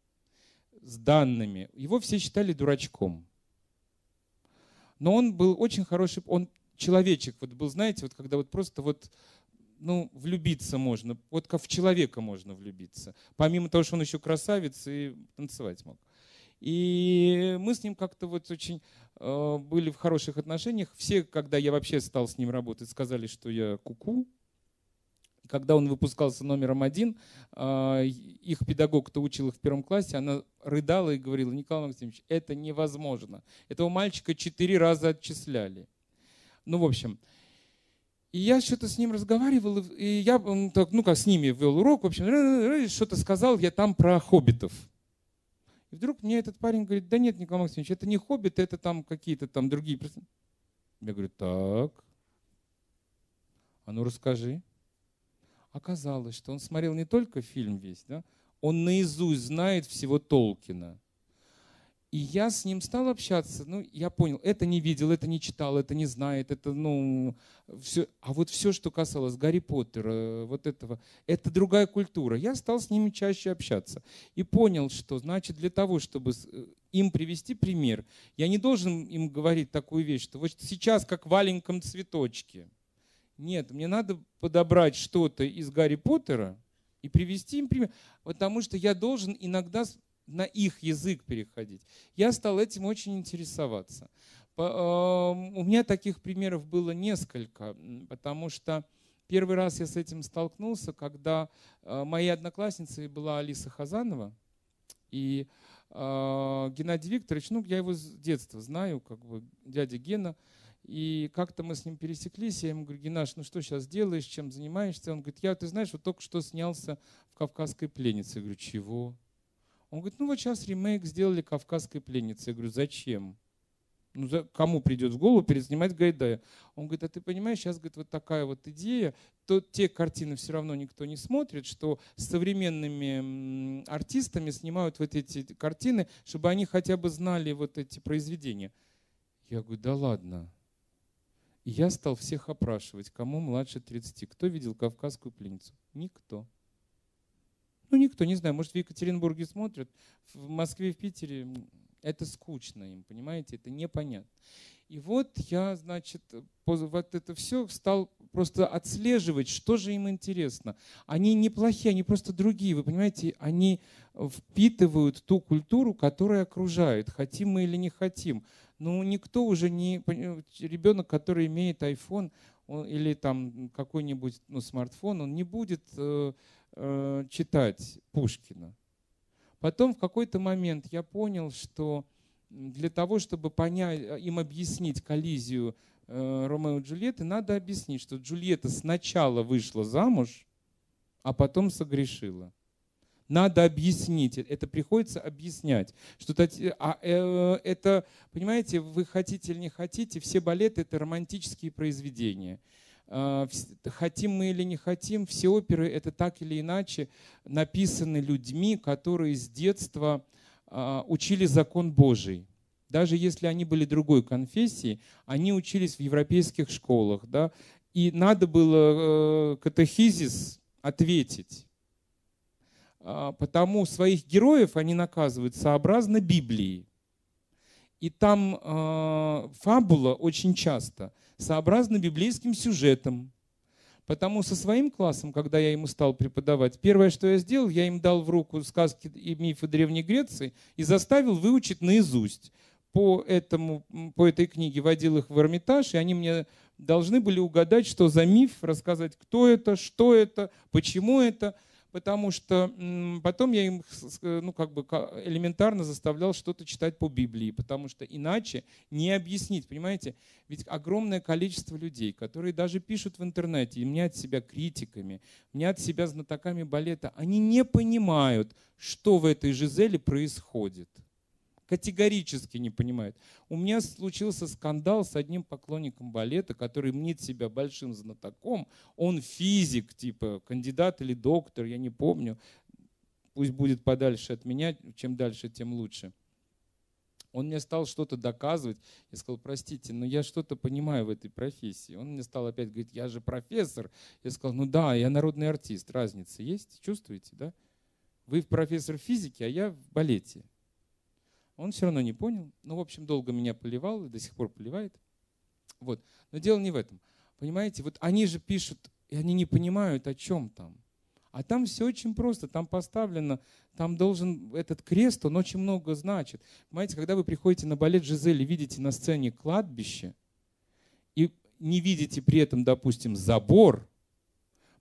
с данными. Его все считали дурачком. Но он был очень хороший, он человечек, вот был, знаете, вот когда вот просто вот, ну, влюбиться можно, вот как в человека можно влюбиться. Помимо того, что он еще красавец и танцевать мог. И мы с ним как-то вот очень э, были в хороших отношениях. Все, когда я вообще стал с ним работать, сказали, что я куку. -ку. Когда он выпускался номером один, э, их педагог, кто учил их в первом классе, она рыдала и говорила, Николай Максимович, это невозможно. Этого мальчика четыре раза отчисляли. Ну, в общем, и я что-то с ним разговаривал, и я, ну, как с ними вел урок, в общем, что-то сказал я там про хоббитов. И вдруг мне этот парень говорит, да нет, Николай Максимович, это не хоббит, это там какие-то там другие. Я говорю, так, а ну расскажи. Оказалось, что он смотрел не только фильм весь, да, он наизусть знает всего Толкина. И я с ним стал общаться, ну, я понял, это не видел, это не читал, это не знает, это, ну, все. А вот все, что касалось Гарри Поттера, вот этого, это другая культура. Я стал с ними чаще общаться и понял, что, значит, для того, чтобы э, им привести пример, я не должен им говорить такую вещь, что вот сейчас как в маленьком цветочке. Нет, мне надо подобрать что-то из Гарри Поттера и привести им пример, потому что я должен иногда на их язык переходить. Я стал этим очень интересоваться. У меня таких примеров было несколько, потому что первый раз я с этим столкнулся, когда а, моей одноклассницей была Алиса Хазанова, и а, Геннадий Викторович, ну, я его с детства знаю, как бы дядя Гена, и как-то мы с ним пересеклись, я ему говорю, Геннаш, ну что сейчас делаешь, чем занимаешься? Он говорит, я, ты знаешь, вот только что снялся в «Кавказской пленнице». Я говорю, чего? Он говорит, ну вот сейчас ремейк сделали «Кавказской пленницы». Я говорю, зачем? Ну, за, кому придет в голову переснимать Гайдая? Он говорит, а ты понимаешь, сейчас говорит, вот такая вот идея, то те картины все равно никто не смотрит, что с современными артистами снимают вот эти картины, чтобы они хотя бы знали вот эти произведения. Я говорю, да ладно. И я стал всех опрашивать, кому младше 30. Кто видел «Кавказскую пленницу»? Никто. Ну, никто, не знаю, может, в Екатеринбурге смотрят, в Москве, в Питере это скучно им, понимаете, это непонятно. И вот я, значит, вот это все стал просто отслеживать, что же им интересно. Они неплохие, они просто другие, вы понимаете, они впитывают ту культуру, которая окружает, хотим мы или не хотим. Ну, никто уже не... Ребенок, который имеет iPhone он, или там какой-нибудь ну, смартфон, он не будет э, э, читать Пушкина. Потом в какой-то момент я понял, что для того, чтобы понять, э, им объяснить коллизию э, Ромео и Джульетты, надо объяснить, что Джульетта сначала вышла замуж, а потом согрешила. Надо объяснить, это приходится объяснять. Что а, э, это, понимаете, вы хотите или не хотите, все балеты это романтические произведения. Э, хотим мы или не хотим, все оперы это так или иначе написаны людьми, которые с детства э, учили закон Божий. Даже если они были другой конфессии, они учились в европейских школах. Да? И надо было э, катехизис ответить. А, потому своих героев они наказывают сообразно Библии. И там э, фабула очень часто сообразна библейским сюжетом. Потому со своим классом, когда я ему стал преподавать, первое, что я сделал, я им дал в руку сказки и мифы Древней Греции и заставил выучить наизусть. По, этому, по этой книге водил их в Эрмитаж, и они мне должны были угадать, что за миф, рассказать, кто это, что это, почему это – потому что потом я им ну, как бы элементарно заставлял что-то читать по Библии, потому что иначе не объяснить, понимаете? Ведь огромное количество людей, которые даже пишут в интернете и мнят себя критиками, мнят себя знатоками балета, они не понимают, что в этой Жизели происходит – категорически не понимают. У меня случился скандал с одним поклонником балета, который мнит себя большим знатоком. Он физик, типа кандидат или доктор, я не помню. Пусть будет подальше от меня, чем дальше, тем лучше. Он мне стал что-то доказывать. Я сказал, простите, но я что-то понимаю в этой профессии. Он мне стал опять говорить, я же профессор. Я сказал, ну да, я народный артист. Разница есть? Чувствуете, да? Вы профессор физики, а я в балете. Он все равно не понял. Ну, в общем, долго меня поливал и до сих пор поливает. Вот. Но дело не в этом. Понимаете, вот они же пишут, и они не понимают, о чем там. А там все очень просто, там поставлено, там должен этот крест, он очень много значит. Понимаете, когда вы приходите на балет Жизели, видите на сцене кладбище, и не видите при этом, допустим, забор,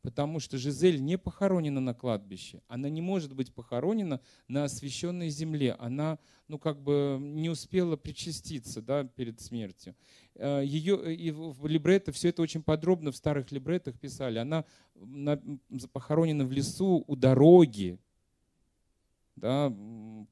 потому что Жизель не похоронена на кладбище. Она не может быть похоронена на освященной земле. Она, ну, как бы не успела причаститься, да, перед смертью. Э, Ее, и в либретто, все это очень подробно в старых либреттах писали. Она похоронена в лесу у дороги, да,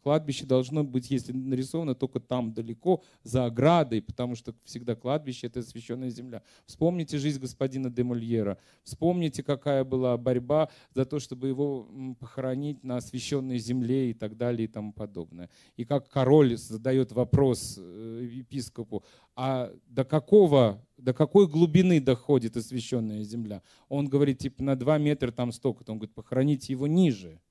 кладбище должно быть, если нарисовано, только там далеко, за оградой, потому что всегда кладбище — это священная земля. Вспомните жизнь господина де Мольера. Вспомните, какая была борьба за то, чтобы его похоронить на священной земле и так далее и тому подобное. И как король задает вопрос э, епископу, а до какого до какой глубины доходит освященная земля? Он говорит, типа, на 2 метра там столько-то. Он говорит, похороните его ниже.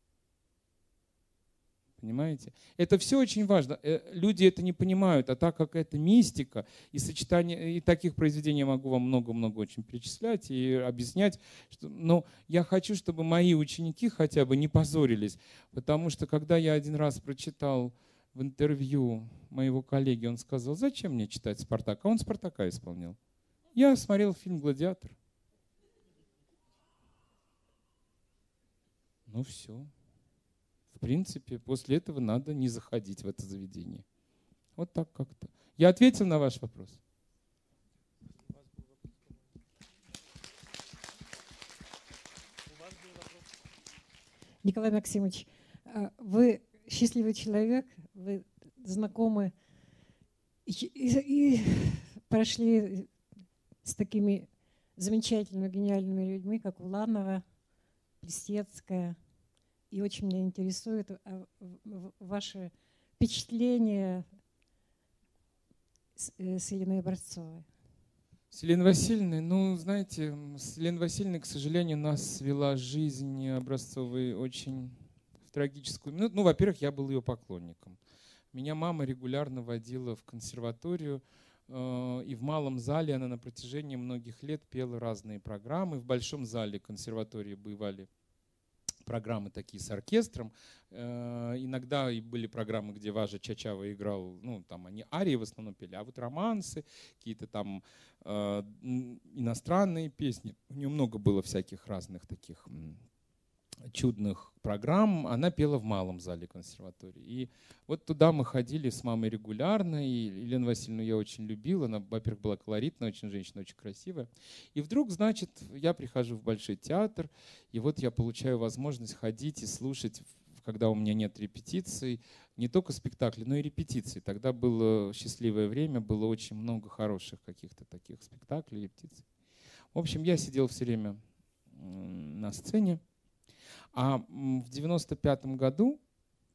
Понимаете? Это все очень важно. Э, люди это не понимают, а так как это мистика и сочетание, и таких произведений я могу вам много-много очень перечислять и объяснять, что, но я хочу, чтобы мои ученики хотя бы не позорились, потому что когда я один раз прочитал в интервью моего коллеги, он сказал, зачем мне читать Спартака? Он Спартака исполнял. Я смотрел фильм «Гладиатор». Ну все принципе, после этого надо не заходить в это заведение. Вот так как-то. Я ответил на ваш вопрос. Николай Максимович, а, вы счастливый человек, вы знакомы и, и, и прошли с такими замечательными, гениальными людьми, как Уланова, Плестецкая, и очень меня интересует а, ваше впечатление с, э, с Еленой Образцовой. С Еленой Васильевной, ну, знаете, с Еленой Васильевной, к сожалению, нас свела жизнь Образцовой очень в трагическую минуту. Ну, во-первых, я был ее поклонником. Меня мама регулярно водила в консерваторию, э, и в малом зале она на протяжении многих лет пела разные программы. В большом зале консерватории бывали программы такие с оркестром. Э, иногда и были программы, где Важа Чачава играл, ну, там они арии в основном пели, а вот романсы, какие-то там э, иностранные песни. У нее много было всяких разных таких чудных программ, она пела в малом зале консерватории. И вот туда мы ходили с мамой регулярно, и Елену Васильевну я очень любил. Она, во-первых, была колоритная, очень женщина, очень красивая. И вдруг, значит, я прихожу в Большой театр, и вот я получаю возможность ходить и слушать, когда у меня нет репетиций, не только спектакли, но и репетиции. Тогда было счастливое время, было очень много хороших каких-то таких спектаклей, репетиций. В общем, я сидел все время на сцене. А в 95 году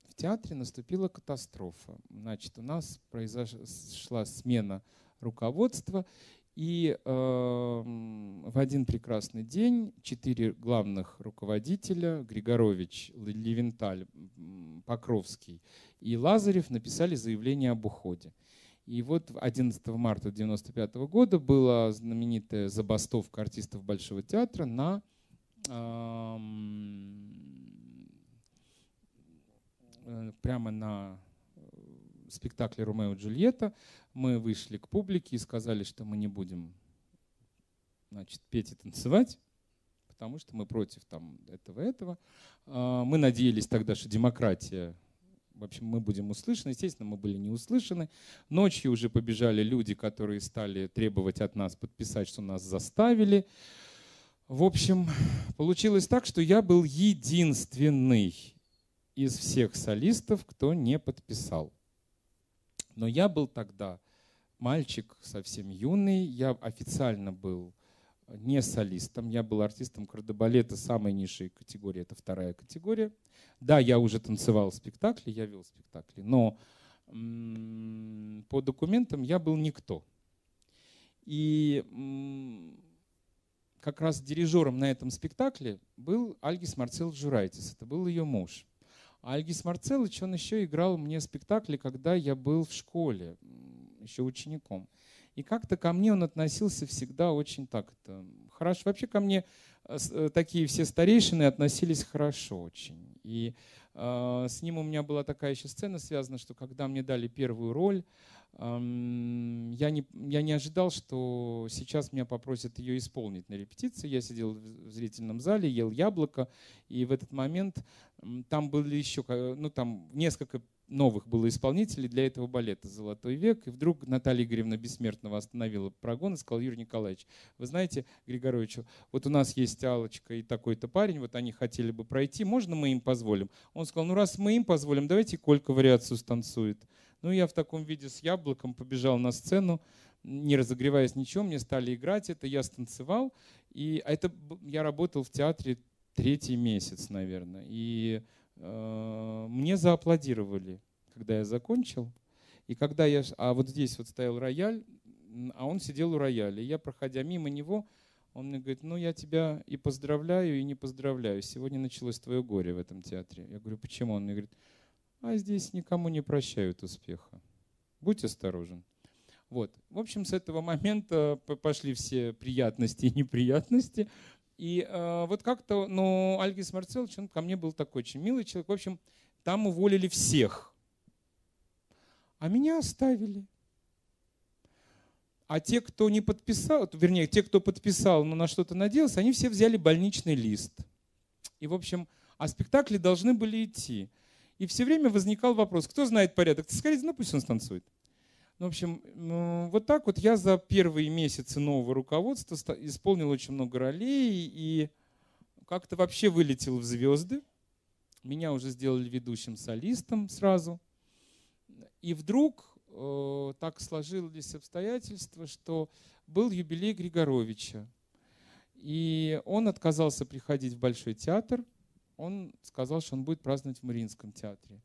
в театре наступила катастрофа. Значит, у нас произошла смена руководства, и э, в один прекрасный день четыре главных руководителя, Григорович, Левенталь, Покровский и Лазарев, написали заявление об уходе. И вот 11 марта 1995 года была знаменитая забастовка артистов Большого театра на прямо на э, спектакле «Ромео и Джульетта» мы вышли к публике и сказали, что мы не будем значит, петь и танцевать, потому что мы против там, этого этого. А, мы надеялись тогда, что демократия, в общем, мы будем услышаны. Естественно, мы были не услышаны. Ночью уже побежали люди, которые стали требовать от нас подписать, что нас заставили. В общем, получилось так, что я был единственный из всех солистов, кто не подписал. Но я был тогда мальчик совсем юный, я официально был не солистом, я был артистом кардебалета самой низшей категории, это вторая категория. Да, я уже танцевал спектакли, я вел спектакли, но по документам я был никто. И как раз дирижером на этом спектакле был Альгис Марцел Журайтис. Это был ее муж. А Альгис Марцелыч, он еще играл мне спектакли, когда я был в школе, еще учеником. И как-то ко мне он относился всегда очень так это хорошо. Вообще ко мне э, э, такие все старейшины относились хорошо очень. И э, с ним у меня была такая еще сцена связана, что когда мне дали первую роль, я не, я не ожидал, что сейчас меня попросят ее исполнить на репетиции. Я сидел в зрительном зале, ел яблоко, и в этот момент там были еще, ну там несколько новых было исполнителей для этого балета «Золотой век». И вдруг Наталья Игоревна Бессмертного остановила прогон и сказала, Юрий Николаевич, вы знаете, Григоровичу, вот у нас есть Алочка и такой-то парень, вот они хотели бы пройти, можно мы им позволим? Он сказал, ну раз мы им позволим, давайте Колька вариацию станцует. Ну, я в таком виде с яблоком побежал на сцену, не разогреваясь ничего, мне стали играть это, я станцевал. И а это я работал в театре третий месяц, наверное. И э, мне зааплодировали, когда я закончил. И когда я... А вот здесь вот стоял рояль, а он сидел у рояля. И я, проходя мимо него, он мне говорит, ну я тебя и поздравляю, и не поздравляю. Сегодня началось твое горе в этом театре. Я говорю, почему? Он мне говорит, а здесь никому не прощают успеха. Будь осторожен. Вот. В общем, с этого момента [LAUGHS] пошли все приятности и неприятности. И э, вот как-то, ну, Альгис Марцелович, он ко мне был такой очень милый человек. В общем, там уволили всех. А меня оставили. А те, кто не подписал, вернее, те, кто подписал, но на что-то надеялся, они все взяли больничный лист. И, в общем, а спектакли должны были идти. И все время возникал вопрос, кто знает порядок? Ты скорее, ну пусть он станцует. Ну, в общем, ну, вот так вот я за первые месяцы нового руководства исполнил очень много ролей и как-то вообще вылетел в звезды. Меня уже сделали ведущим солистом сразу. И вдруг э, так сложились обстоятельства, что был юбилей Григоровича. И он отказался приходить в Большой театр – он сказал, что он будет праздновать в Мариинском театре.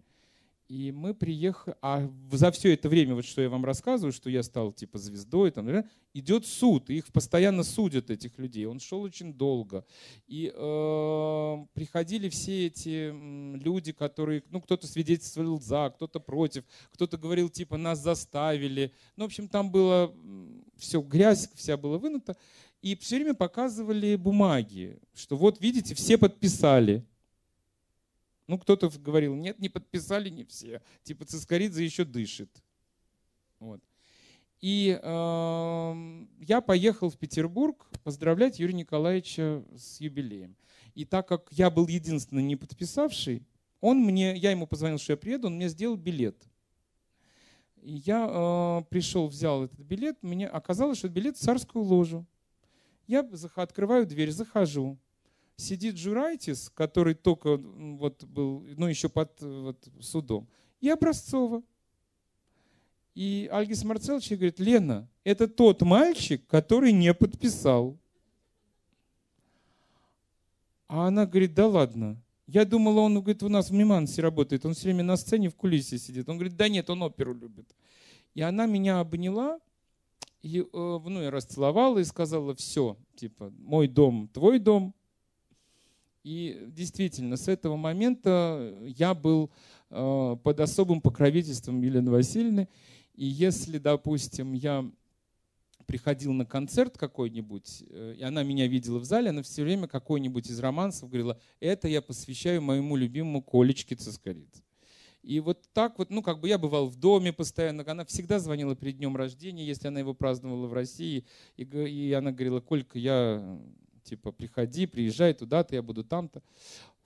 И мы приехали, а за все это время, вот что я вам рассказываю, что я стал типа звездой, там, идет суд, их постоянно судят, этих людей. Он шел очень долго. И э, приходили все эти люди, которые, ну, кто-то свидетельствовал за, кто-то против, кто-то говорил, типа, нас заставили. Ну, в общем, там было все, грязь вся была вынута. И все время показывали бумаги, что вот, видите, все подписали. Ну, кто-то говорил, нет, не подписали не все. Типа Цискоридзе еще дышит. Вот. И э, я поехал в Петербург поздравлять Юрия Николаевича с юбилеем. И так как я был единственный не подписавший, он мне, я ему позвонил, что я приеду, он мне сделал билет. И я э, пришел, взял этот билет, мне оказалось, что билет в царскую ложу. Я открываю дверь, захожу. Сидит Журайтис, который только вот был, ну еще под вот, судом, и Образцова. И Альгис Марцелович говорит, Лена, это тот мальчик, который не подписал. А она говорит, да ладно. Я думала, он говорит, у нас в Мимансе работает, он все время на сцене в кулисе сидит. Он говорит, да нет, он оперу любит. И она меня обняла, и, э, ну, я расцеловала и сказала, все, типа, мой дом, твой дом. И действительно, с этого момента я был э, под особым покровительством Елены Васильевны. И если, допустим, я приходил на концерт какой-нибудь, э, и она меня видела в зале, она все время какой-нибудь из романсов говорила, это я посвящаю моему любимому Колечке Цискоридзе. И вот так вот, ну, как бы я бывал в доме постоянно, она всегда звонила перед днем рождения, если она его праздновала в России, и, и она говорила, Колька, я, типа, приходи, приезжай туда-то, я буду там-то.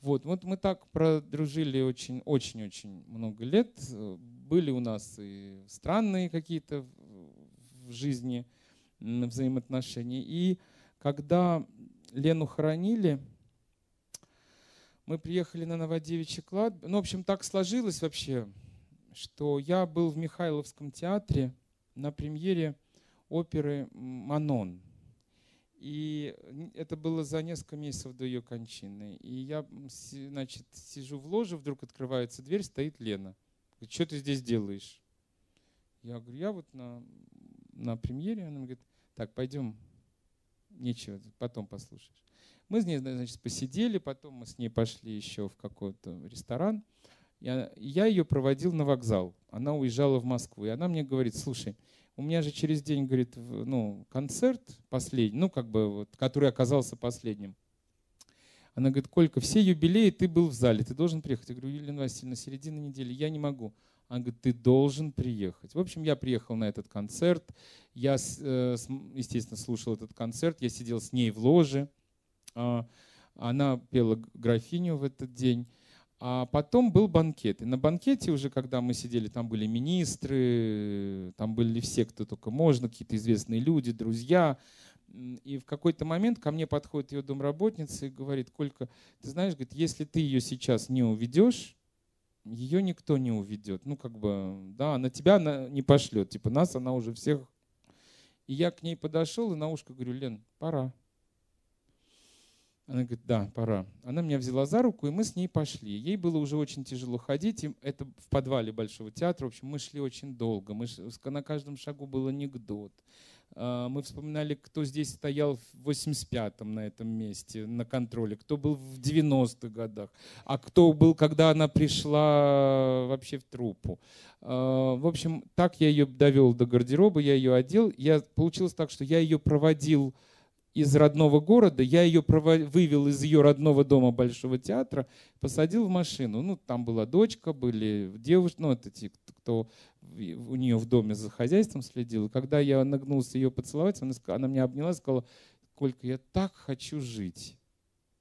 Вот, вот мы так продружили очень-очень-очень много лет. Были у нас и странные какие-то в жизни взаимоотношения. И когда Лену хоронили, мы приехали на Новодевичье кладбище. Ну, в общем, так сложилось вообще, что я был в Михайловском театре на премьере оперы «Манон». И это было за несколько месяцев до ее кончины. И я, значит, сижу в ложе, вдруг открывается дверь, стоит Лена. Говорит, что ты здесь делаешь? Я говорю, я вот на, на премьере. Она говорит, так, пойдем, нечего, потом послушаешь. Мы с ней, значит, посидели, потом мы с ней пошли еще в какой-то ресторан. Я, я ее проводил на вокзал. Она уезжала в Москву. И она мне говорит, слушай, у меня же через день, говорит, ну, концерт последний, ну, как бы, вот, который оказался последним. Она говорит, Колька, все юбилеи ты был в зале, ты должен приехать. Я говорю, Елена Васильевна, середина недели, я не могу. Она говорит, ты должен приехать. В общем, я приехал на этот концерт. Я, э, естественно, слушал этот концерт. Я сидел с ней в ложе. А, она пела графиню в этот день. А потом был банкет. И на банкете уже, когда мы сидели, там были министры, там были все, кто только можно, какие-то известные люди, друзья. И в какой-то момент ко мне подходит ее домработница и говорит, Колька, ты знаешь, говорит, если ты ее сейчас не уведешь, ее никто не уведет. Ну, как бы, да, на тебя она не пошлет. Типа, нас она уже всех... И я к ней подошел и на ушко говорю, Лен, пора. Она говорит, да, пора. Она меня взяла за руку, и мы с ней пошли. Ей было уже очень тяжело ходить. Это в подвале Большого театра. В общем, мы шли очень долго. Мы, на каждом шагу был анекдот. А, мы вспоминали, кто здесь стоял в 85-м на этом месте, на контроле, кто был в 90-х годах, а кто был, когда она пришла вообще в труппу. А, в общем, так я ее довел до гардероба, я ее одел. Я, получилось так, что я ее проводил из родного города, я ее вывел из ее родного дома Большого театра, посадил в машину. Ну, там была дочка, были девушки, ну, это те, кто у нее в доме за хозяйством следил. Когда я нагнулся ее поцеловать, она, она меня обняла и сказала, Колька, я так хочу жить.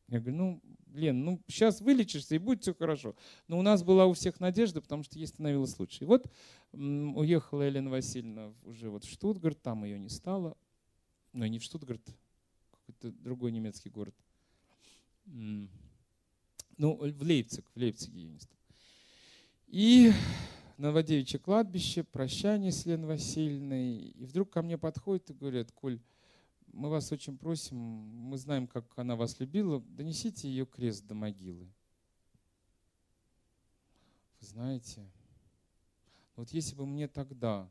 Я говорю, ну, Лен, ну сейчас вылечишься и будет все хорошо. Но у нас была у всех надежда, потому что ей становилось лучше. И вот уехала Елена Васильевна уже вот в Штутгарт, там ее не стало. Ну, не в Штутгарт, какой-то другой немецкий город. Ну, в Лейпциг, в Лейпциге я не стал. И Новодевичье кладбище, прощание с Леной Васильевной. И вдруг ко мне подходят и говорят, Коль, мы вас очень просим, мы знаем, как она вас любила, донесите ее крест до могилы. Вы знаете, вот если бы мне тогда,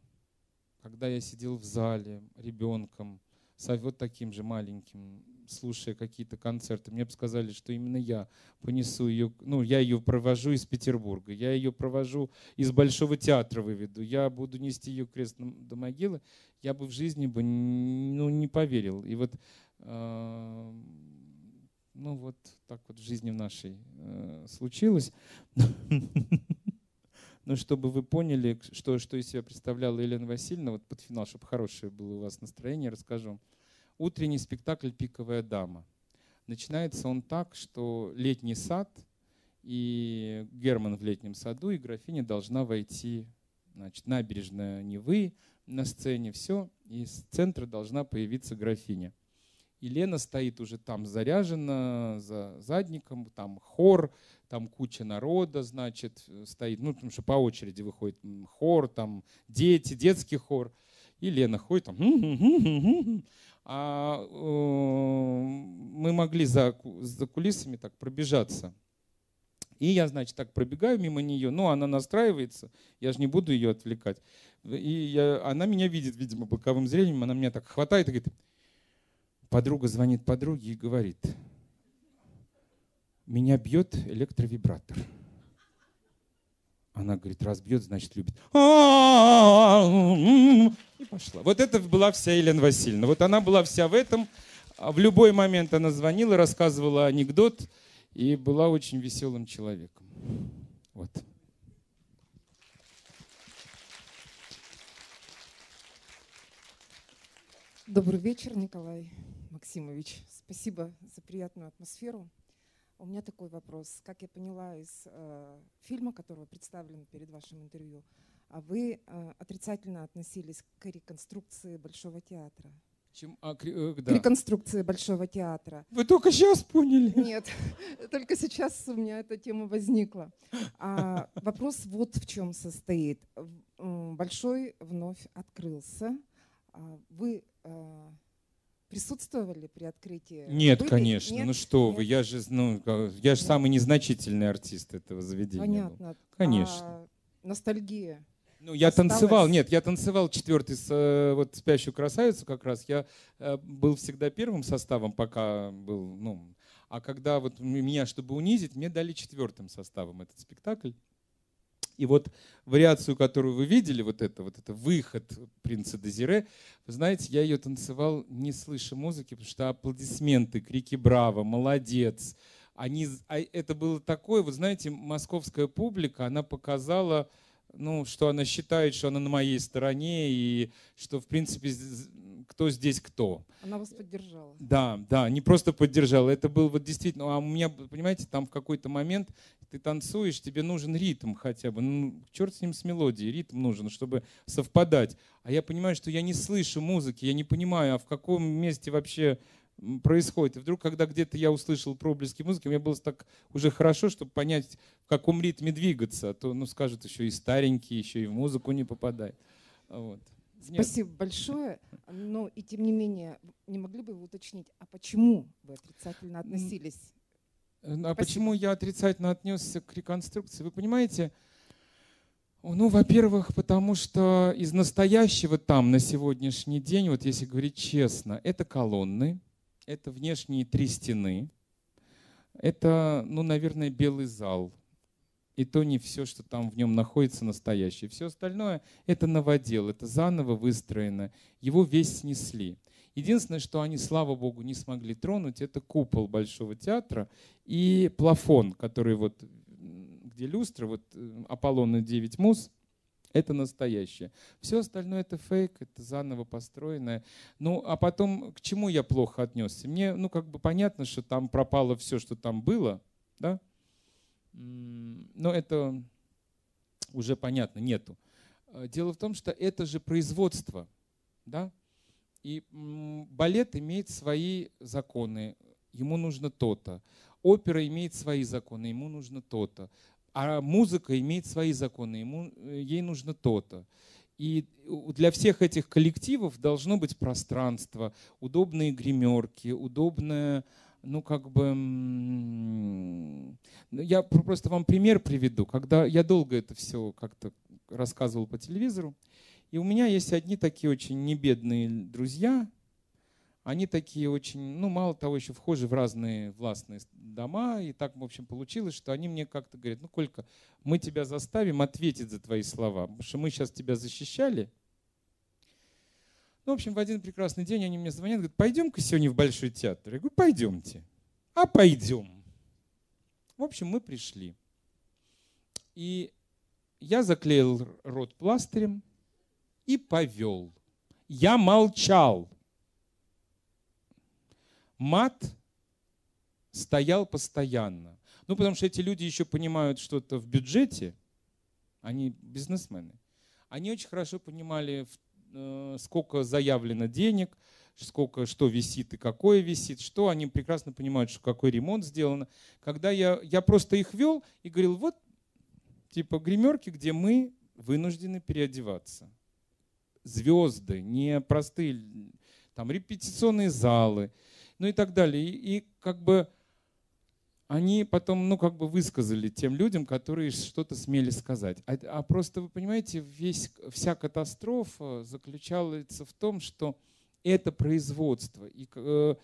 когда я сидел в зале ребенком, вот таким же маленьким, слушая какие-то концерты, мне бы сказали, что именно я понесу ее, ну, я ее провожу из Петербурга, я ее провожу из Большого театра выведу, я буду нести ее крест до могилы, я бы в жизни бы ну, не поверил. И вот, ну вот так вот в жизни в нашей э, случилось. [LAUGHS] Но чтобы вы поняли, что, что из себя представляла Елена Васильевна, вот под финал, чтобы хорошее было у вас настроение, расскажу. Утренний спектакль «Пиковая дама». Начинается он так, что летний сад, и Герман в летнем саду, и графиня должна войти, значит, набережная Невы на сцене, все, и с центра должна появиться графиня. И Лена стоит уже там заряжена за задником, там хор, там куча народа, значит, стоит, ну, потому что по очереди выходит хор, там дети, детский хор. И Лена ходит там, а э, мы могли за, за кулисами так пробежаться. И я, значит, так пробегаю мимо нее, ну, она настраивается, я же не буду ее отвлекать. И я, она меня видит, видимо, боковым зрением, она меня так хватает и говорит, подруга звонит подруге и говорит, меня бьет электровибратор. Она говорит, раз бьет, значит любит. И пошла. Вот это была вся Елена Васильевна. Вот она была вся в этом. А в любой момент она звонила, рассказывала анекдот и была очень веселым человеком. Вот. Добрый вечер, Николай Максимович. Спасибо за приятную атмосферу. У меня такой вопрос. Как я поняла из э, фильма, который представлен перед вашим интервью, а вы э, отрицательно относились к реконструкции Большого театра. Чем, а, э, да. К реконструкции Большого театра. Вы только сейчас поняли? Нет, [LAUGHS] только сейчас у меня эта тема возникла. А, вопрос вот в чем состоит. Большой вновь открылся. А, вы э, присутствовали при открытии? Нет, Были? конечно. Нет? Ну что Нет? вы, я же, ну, я же самый незначительный артист этого заведения. Понятно. Был. Конечно. А, ностальгия. Ну, я осталось... танцевал, нет, я танцевал четвертый, с, э, вот «Спящую красавицу» как раз. Я э, был всегда первым составом, пока был, ну, а когда вот меня, чтобы унизить, мне дали четвертым составом этот спектакль. И вот вариацию, которую вы видели, вот это, вот это выход принца Дезире, вы знаете, я ее танцевал не слыша музыки, потому что аплодисменты, крики «Браво!», «Молодец!», они, а это было такое, вот знаете, московская публика, она показала, ну, что она считает, что она на моей стороне, и что, в принципе, кто здесь кто. Она вас поддержала. Да, да, не просто поддержала, это был вот действительно, а у меня, понимаете, там в какой-то момент ты танцуешь, тебе нужен ритм хотя бы, ну, черт с ним с мелодией, ритм нужен, чтобы совпадать. А я понимаю, что я не слышу музыки, я не понимаю, а в каком месте вообще происходит. И вдруг, когда где-то я услышал проблески музыки, мне было так уже хорошо, чтобы понять, в каком ритме двигаться. А то, ну, скажут, еще и старенький, еще и в музыку не попадает. Вот. Спасибо Нет. большое. Но и тем не менее, не могли бы вы уточнить, а почему вы отрицательно относились? Э, а Спасибо. почему я отрицательно отнесся к реконструкции? Вы понимаете, ну, во-первых, потому что из настоящего там на сегодняшний день, вот если говорить честно, это колонны, это внешние три стены, это, ну, наверное, белый зал – и то не все, что там в нем находится настоящее. Все остальное — это новодел, это заново выстроено. Его весь снесли. Единственное, что они, слава богу, не смогли тронуть, это купол Большого театра и плафон, который вот, где люстра, вот э, Аполлона 9 мус, это настоящее. Все остальное это фейк, это заново построенное. Ну, а потом, к чему я плохо отнесся? Мне, ну, как бы понятно, что там пропало все, что там было, да? Но это уже понятно, нету. Э, дело в том, что это же производство, да? И балет имеет свои законы, ему нужно то-то. Опера имеет свои законы, ему нужно то-то. А музыка имеет свои законы, ему, э, ей нужно то-то. И для всех этих коллективов должно быть пространство, удобные гримерки, удобная ну, как бы, ну, я просто вам пример приведу. Когда я долго это все как-то рассказывал по телевизору, и у меня есть одни такие очень небедные друзья, они такие очень, ну, мало того, еще вхожи в разные властные дома, и так, в общем, получилось, что они мне как-то говорят, ну, Колька, мы тебя заставим ответить за твои слова, потому что мы сейчас тебя защищали, ну, в общем, в один прекрасный день они мне звонят, говорят, пойдем-ка сегодня в Большой театр. Я говорю, пойдемте. А пойдем. В общем, мы пришли. И я заклеил рот пластырем и повел. Я молчал. Мат стоял постоянно. Ну, потому что эти люди еще понимают что-то в бюджете, они бизнесмены. Они очень хорошо понимали, э, сколько заявлено денег, сколько, что висит и какое висит, что они прекрасно понимают, что какой ремонт сделан. Когда я, я просто их вел и говорил, вот типа гримерки, где мы вынуждены переодеваться. Звезды, не простые, там репетиционные залы, ну и так далее. И, и как бы они потом, ну, как бы высказали тем людям, которые что-то смели сказать. А, а просто, вы понимаете, весь, вся катастрофа заключается в том, что это производство. И, э,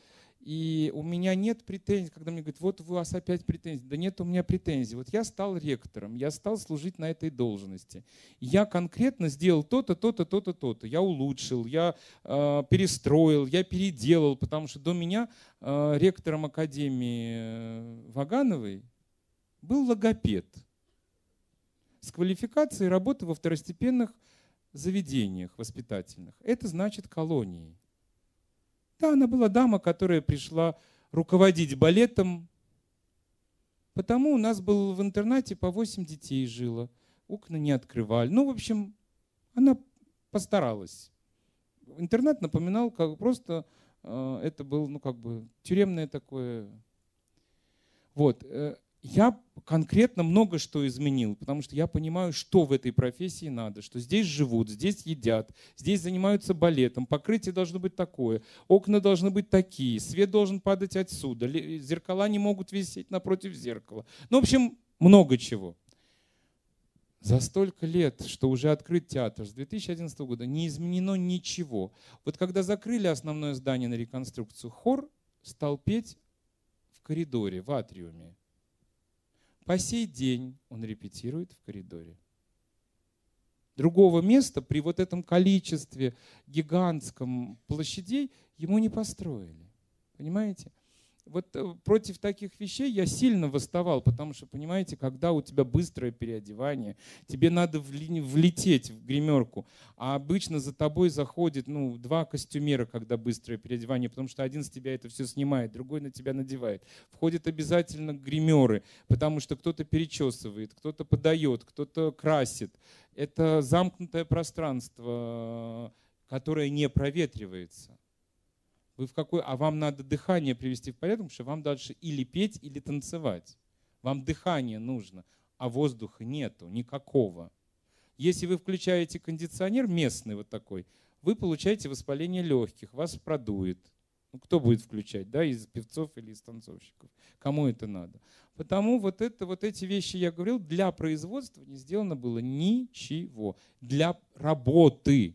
и у меня нет претензий, когда мне говорят, вот у вас опять претензии. Да нет у меня претензий. Вот я стал ректором, я стал служить на этой должности. Я конкретно сделал то-то, то-то, то-то, то-то. Я улучшил, я э, перестроил, я переделал, потому что до меня э, ректором Академии э, Вагановой был логопед с квалификацией работы во второстепенных заведениях воспитательных. Это значит колонии. Да, она была дама, которая пришла руководить балетом. Потому у нас был в интернате по 8 детей жило. Окна не открывали. Ну, в общем, она постаралась. Интернат напоминал, как просто э, это был, ну, как бы тюремное такое. Вот. Э, я конкретно много что изменил, потому что я понимаю, что в этой профессии надо, что здесь живут, здесь едят, здесь занимаются балетом, покрытие должно быть такое, окна должны быть такие, свет должен падать отсюда, зеркала не могут висеть напротив зеркала. Ну, в общем, много чего. За столько лет, что уже открыт театр, с 2011 года не изменено ничего. Вот когда закрыли основное здание на реконструкцию, хор стал петь в коридоре, в атриуме. По сей день он репетирует в коридоре. Другого места при вот этом количестве гигантском площадей ему не построили. Понимаете? Вот э, против таких вещей я сильно восставал, потому что, понимаете, когда у тебя быстрое переодевание, тебе надо влететь в гримерку, а обычно за тобой заходит ну, два костюмера, когда быстрое переодевание, потому что один с тебя это все снимает, другой на тебя надевает. Входят обязательно гримеры, потому что кто-то перечесывает, кто-то подает, кто-то красит. Это замкнутое пространство, которое не проветривается. Вы в какой, а вам надо дыхание привести в порядок, потому что вам дальше или петь, или танцевать. Вам дыхание нужно, а воздуха нету никакого. Если вы включаете кондиционер местный вот такой, вы получаете воспаление легких, вас продует. Ну, кто будет включать, да, из певцов или из танцовщиков? Кому это надо? Потому вот, это, вот эти вещи я говорил, для производства не сделано было ничего. Для работы.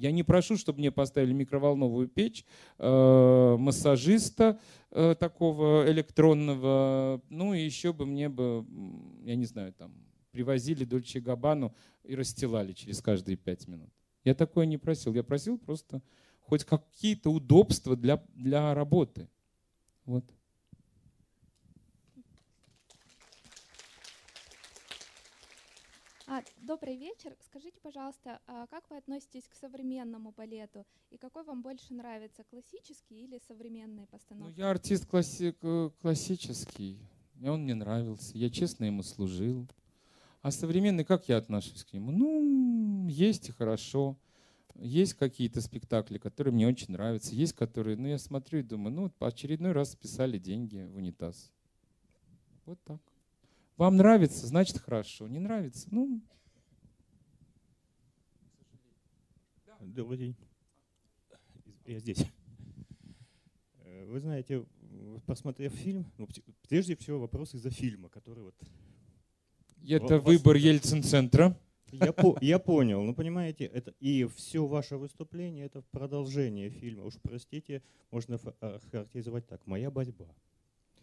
Я не прошу, чтобы мне поставили микроволновую печь, э, массажиста э, такого электронного, ну и еще бы мне бы, я не знаю, там, привозили Дольче Габану и расстилали через каждые пять минут. Я такое не просил. Я просил просто хоть какие-то удобства для, для работы. Вот. А, добрый вечер. Скажите, пожалуйста, а как вы относитесь к современному балету? И какой вам больше нравится, классический или современные постановки? Ну, я артист класси- классический. И он мне нравился. Я честно ему служил. А современный, как я отношусь к нему? Ну, есть и хорошо. Есть какие-то спектакли, которые мне очень нравятся. Есть которые, ну, я смотрю и думаю, ну, очередной раз списали деньги в унитаз. Вот так. Вам нравится, значит хорошо. Не нравится, ну... Добрый день. Я здесь. Э, вы знаете, посмотрев фильм, ну, прежде всего вопрос из-за фильма, который вот... Это вас... выбор Ельцин-центра. Я, по, [LAUGHS] я понял, ну понимаете, это и все ваше выступление это продолжение фильма. Уж простите, можно характеризовать так: моя борьба.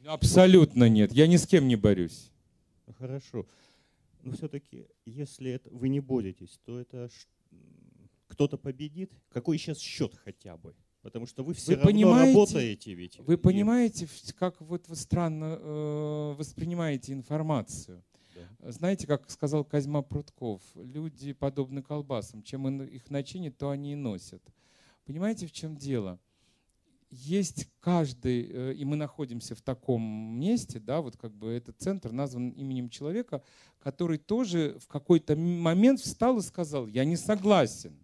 Абсолютно нет, я ни с кем не борюсь. Хорошо. Но все-таки, если это, вы не боретесь, то это кто-то победит? Какой сейчас счет хотя бы? Потому что вы все вы равно понимаете, работаете ведь. Вы понимаете, как вот вы странно э, воспринимаете информацию. Да. Знаете, как сказал Козьма Прутков, люди подобны колбасам. Чем их начинят, то они и носят. Понимаете, в чем дело? Есть каждый, э, и мы находимся в таком месте, да, вот как бы этот центр назван именем человека, который тоже в какой-то момент встал и сказал, я не согласен.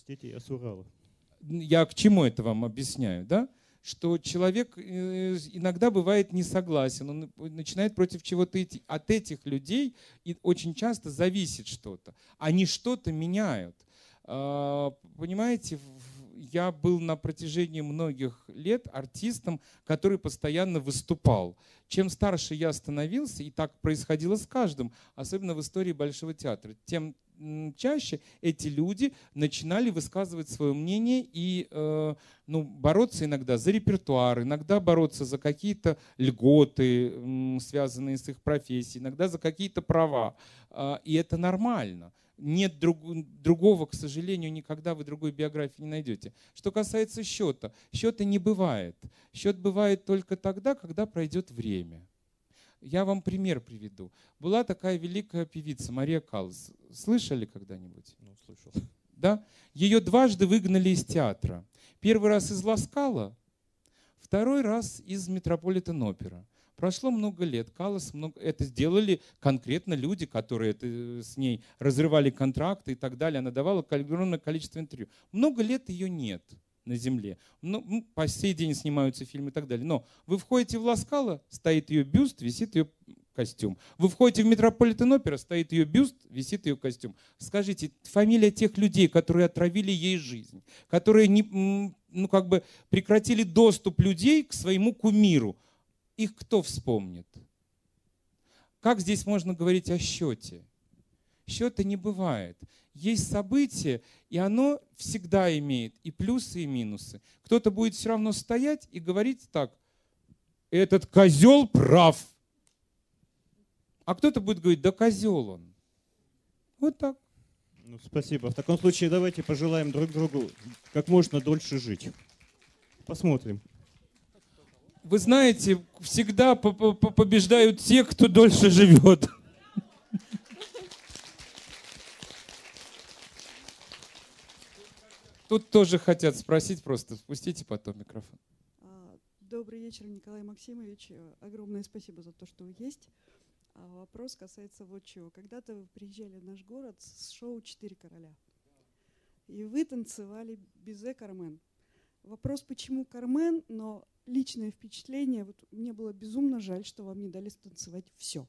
Простите, я с Урала. Я к чему это вам объясняю, да? что человек э, иногда бывает не согласен, он начинает против чего-то идти. От этих людей и очень часто зависит что-то. Они что-то меняют. А, понимаете, я был на протяжении многих лет артистом, который постоянно выступал. Чем старше я становился, и так происходило с каждым, особенно в истории Большого театра, тем чаще эти люди начинали высказывать свое мнение и э, ну, бороться иногда за репертуар, иногда бороться за какие-то льготы, связанные с их профессией, иногда за какие-то права. Э, и это нормально нет друг, другого, к сожалению, никогда вы другой биографии не найдете. Что касается счета, счета не бывает. Счет бывает только тогда, когда пройдет время. Я вам пример приведу. Была такая великая певица Мария Каллас. Слышали когда-нибудь? Ну, слышал. Да? Ее дважды выгнали из театра. Первый раз из Ласкала, второй раз из Метрополитен-опера. Прошло много лет, Каллас много... Это сделали конкретно люди, которые это, э, с ней разрывали контракты и так далее. Она давала огромное количество интервью. Много лет ее нет на земле. Ну, по сей день снимаются фильмы и так далее. Но вы входите в Ласкала, стоит ее бюст, висит ее костюм. Вы входите в Метрополитен опера, стоит ее бюст, висит ее костюм. Скажите, фамилия тех людей, которые отравили ей жизнь, которые не, ну, как бы прекратили доступ людей к своему кумиру – их кто вспомнит? Как здесь можно говорить о счете? Счета не бывает. Есть событие, и оно всегда имеет и плюсы, и минусы. Кто-то будет все равно стоять и говорить так, этот козел прав. А кто-то будет говорить, да козел он. Вот так. Ну, спасибо. В таком случае давайте пожелаем друг другу как можно дольше жить. Посмотрим вы знаете, всегда побеждают те, кто дольше живет. Тут тоже хотят спросить, просто спустите потом микрофон. А, добрый вечер, Николай Максимович. Огромное спасибо за то, что вы есть. А, вопрос касается вот чего. Когда-то вы приезжали в наш город с шоу «Четыре короля». И вы танцевали Бизе Кармен. Вопрос, почему Кармен, но личное впечатление, вот мне было безумно жаль, что вам не дали станцевать все.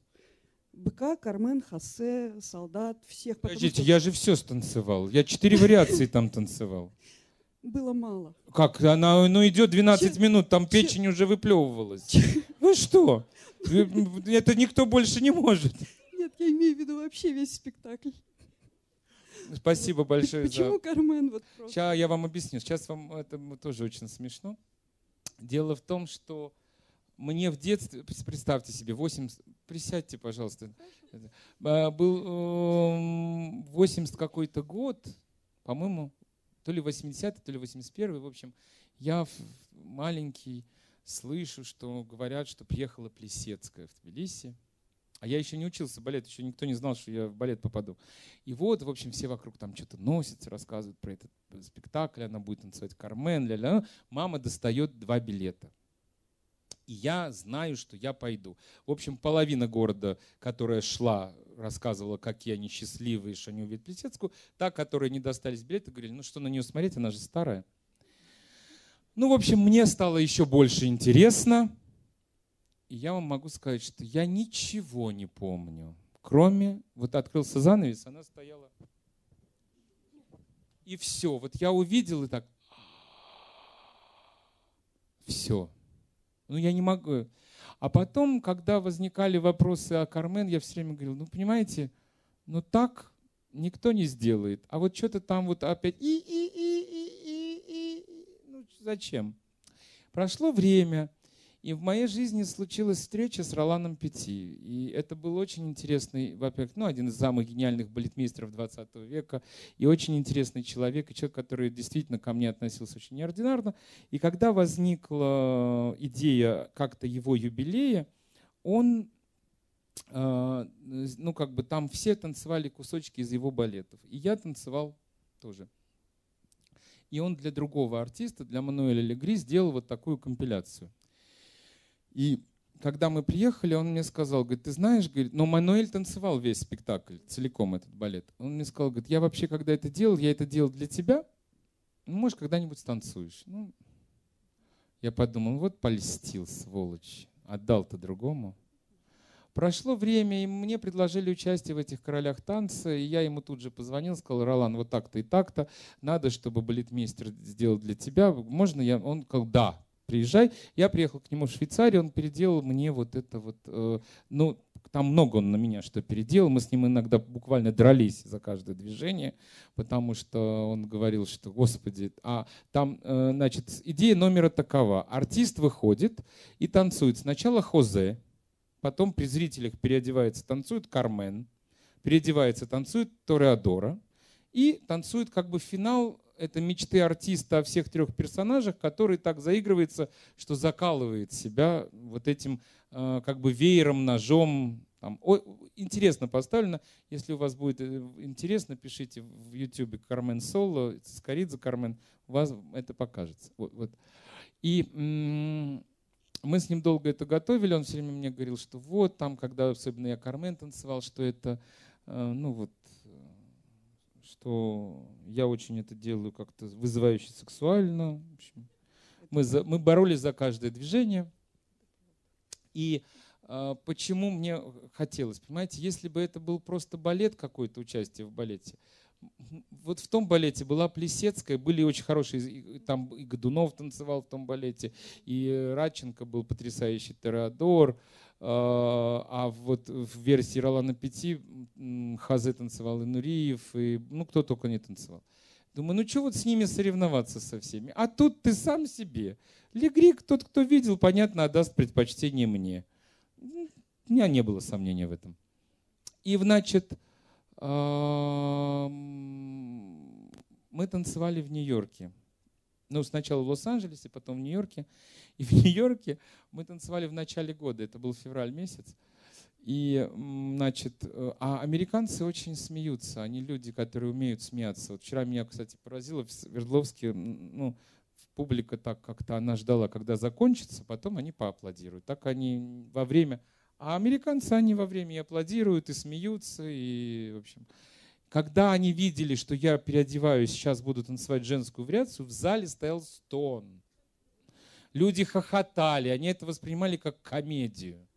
БК, Кармен, Хосе, Солдат, всех. Подождите, что... я же все станцевал. Я четыре вариации там танцевал. Было мало. Как? Она ну, идет 12 Че... минут, там печень Че... уже выплевывалась. Вы что? Это никто больше не может. Нет, я имею в виду вообще весь спектакль. Спасибо большое Почему за... Кармен? Вот Сейчас я вам объясню. Сейчас вам это тоже очень смешно. Дело в том, что мне в детстве, представьте себе, 8, присядьте, пожалуйста, а, был 80 эм, какой-то год, по-моему, то ли 80 то ли 81 в общем, я маленький слышу, что говорят, что приехала Плесецкая в Тбилиси, а я еще не учился балет, еще никто не знал, что я в балет попаду. И вот, в общем, все вокруг там что-то носятся, рассказывают про этот спектакль, она будет танцевать Кармен, ля-ля. Мама достает два билета. И я знаю, что я пойду. В общем, половина города, которая шла, рассказывала, какие они счастливые, что они увидят Плесецкую. Та, которая не достались билеты, говорили, ну что на нее смотреть, она же старая. Ну, в общем, мне стало еще больше интересно. И я вам могу сказать, что я ничего не помню, кроме, вот открылся занавес, она стояла. И все, вот я увидел и так, все. Ну, я не могу. А потом, когда возникали вопросы о Кармен, я все время говорил, ну, понимаете, ну так никто не сделает. А вот что-то там вот опять и, и, и, и, и, и, ну, зачем? Прошло время, и в моей жизни случилась встреча с Роланом Пяти. И это был очень интересный, во-первых, ну, один из самых гениальных балетмейстеров 20 века, и очень интересный человек, и человек, который действительно ко мне относился очень неординарно. И когда возникла идея как-то его юбилея, он э, ну, как бы там все танцевали кусочки из его балетов. И я танцевал тоже. И он для другого артиста, для Мануэля Легри, сделал вот такую компиляцию. И когда мы приехали, он мне сказал, говорит, ты знаешь, говорит, но Мануэль танцевал весь спектакль, целиком этот балет. Он мне сказал, говорит, я вообще, когда это делал, я это делал для тебя, ну, может, когда-нибудь станцуешь. Ну, я подумал, вот польстил, сволочь, отдал-то другому. Прошло время, и мне предложили участие в этих королях танца, и я ему тут же позвонил, сказал, Ролан, вот так-то и так-то, надо, чтобы балетмейстер сделал для тебя, можно я? Он сказал, да, приезжай. Я приехал к нему в Швейцарию, он переделал мне вот это вот, э, ну, там много он на меня что переделал, мы с ним иногда буквально дрались за каждое движение, потому что он говорил, что, господи, а там, э, значит, идея номера такова. Артист выходит и танцует сначала Хозе, потом при зрителях переодевается, танцует Кармен, переодевается, танцует Тореадора, и танцует как бы финал это мечты артиста о всех трех персонажах, который так заигрывается, что закалывает себя вот этим э, как бы веером, ножом. Там. О, интересно поставлено. Если у вас будет э, интересно, пишите в YouTube Кармен Соло, Скоридзе Кармен, вас это покажется. Вот, вот. И мы с ним долго это готовили, он все время мне говорил, что вот там, когда особенно я Кармен танцевал, что это, э, ну вот, что я очень это делаю как-то вызывающе сексуально. В общем, мы, за, мы боролись за каждое движение. И э, почему мне хотелось, понимаете, если бы это был просто балет, какое-то участие в балете, вот в том балете была Плесецкая, были очень хорошие, там и Годунов танцевал в том балете, и Радченко был потрясающий Теодор, а, а вот в версии Ролана Пяти Хазе танцевал и Нуриев, и ну кто только не танцевал. Думаю, ну что вот с ними соревноваться со всеми? А тут ты сам себе. Легрик, тот, кто видел, понятно, отдаст предпочтение мне. У меня не было сомнения в этом. И, значит, мы танцевали в Нью-Йорке. Ну, сначала в Лос-Анджелесе, потом в Нью-Йорке. [LAUGHS] И в Нью-Йорке мы танцевали в начале года, это был февраль месяц. И, значит, э, а американцы очень смеются, они люди, которые умеют смеяться. Вот вчера меня, кстати, поразило в Свердловске, ну, публика так как-то, она ждала, когда закончится, потом они поаплодируют. Так они во время... А американцы, они во время и аплодируют, и смеются, и, в общем... Когда они видели, что я переодеваюсь, сейчас буду танцевать женскую вариацию, в зале стоял стон. Люди хохотали, они это воспринимали как комедию.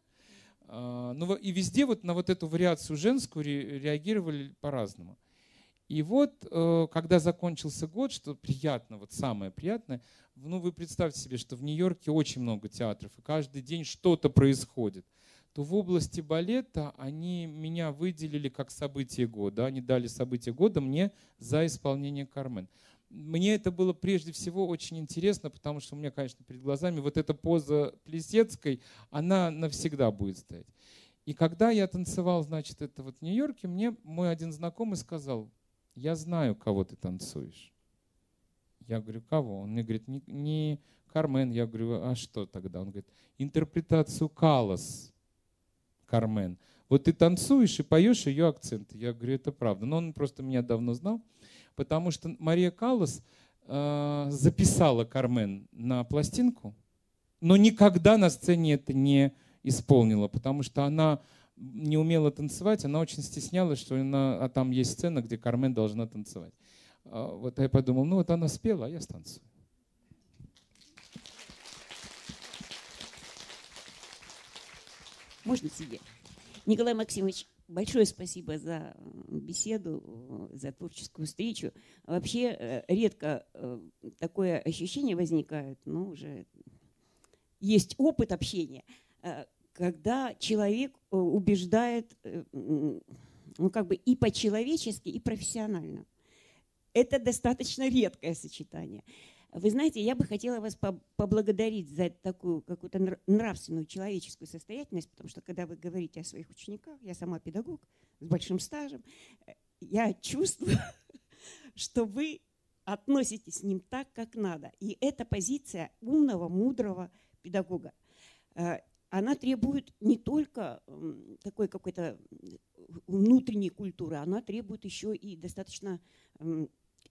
А, ну и везде вот на вот эту вариацию женскую реагировали по-разному. И вот, э, когда закончился год, что приятно, вот самое приятное, ну вы представьте себе, что в Нью-Йорке очень много театров, и каждый день что-то происходит то в области балета они меня выделили как событие года. Они дали событие года мне за исполнение Кармен. Мне это было прежде всего очень интересно, потому что у меня, конечно, перед глазами вот эта поза Плесецкой, она навсегда будет стоять. И когда я танцевал, значит, это вот в Нью-Йорке, мне мой один знакомый сказал, я знаю, кого ты танцуешь. Я говорю, кого? Он мне говорит, не, не Кармен. Я говорю, а что тогда? Он говорит, интерпретацию Калас. Кармен. Вот ты танцуешь и поешь ее акценты. Я говорю, это правда. Но он просто меня давно знал, потому что Мария Каллас э, записала Кармен на пластинку, но никогда на сцене это не исполнила, потому что она не умела танцевать, она очень стеснялась, что она, а там есть сцена, где Кармен должна танцевать. А, вот я подумал, ну вот она спела, а я станцую. Можно сидеть. Николай Максимович, большое спасибо за беседу, за творческую встречу. Вообще э, редко э, такое ощущение возникает, но уже есть опыт общения, э, когда человек убеждает ну, как бы и по-человечески, и профессионально. Это достаточно редкое сочетание. Вы знаете, я бы хотела вас поблагодарить за такую какую-то нравственную человеческую состоятельность, потому что когда вы говорите о своих учениках, я сама педагог с большим стажем, э, я чувствую, [LAUGHS] что вы относитесь к ним так, как надо. И это позиция умного, мудрого педагога. Э, она требует не только такой какой-то внутренней культуры, она требует еще и достаточно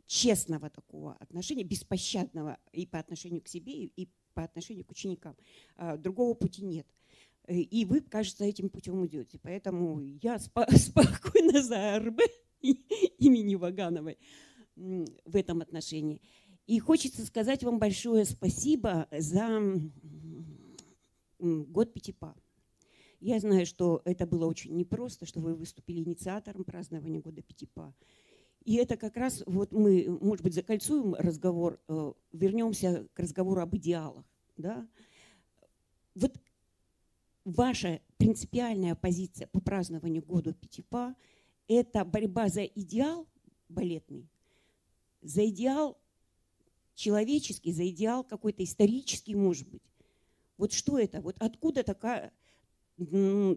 честного такого отношения, беспощадного и по отношению к себе, и по отношению к ученикам. А, другого пути нет. Э, и вы, кажется, этим путем идете. Поэтому я [LAUGHS] спокойно за РБ [LAUGHS] имени Вагановой в этом отношении. И хочется сказать вам большое спасибо за год Пятипа. Я знаю, что это было очень непросто, что вы выступили инициатором празднования года Пятипа. И это как раз, вот мы, может быть, закольцуем разговор, э, вернемся к разговору об идеалах. Да? Вот ваша принципиальная позиция по празднованию года Пятипа – это борьба за идеал балетный, за идеал человеческий, за идеал какой-то исторический, может быть. Вот что это? Вот откуда такая э,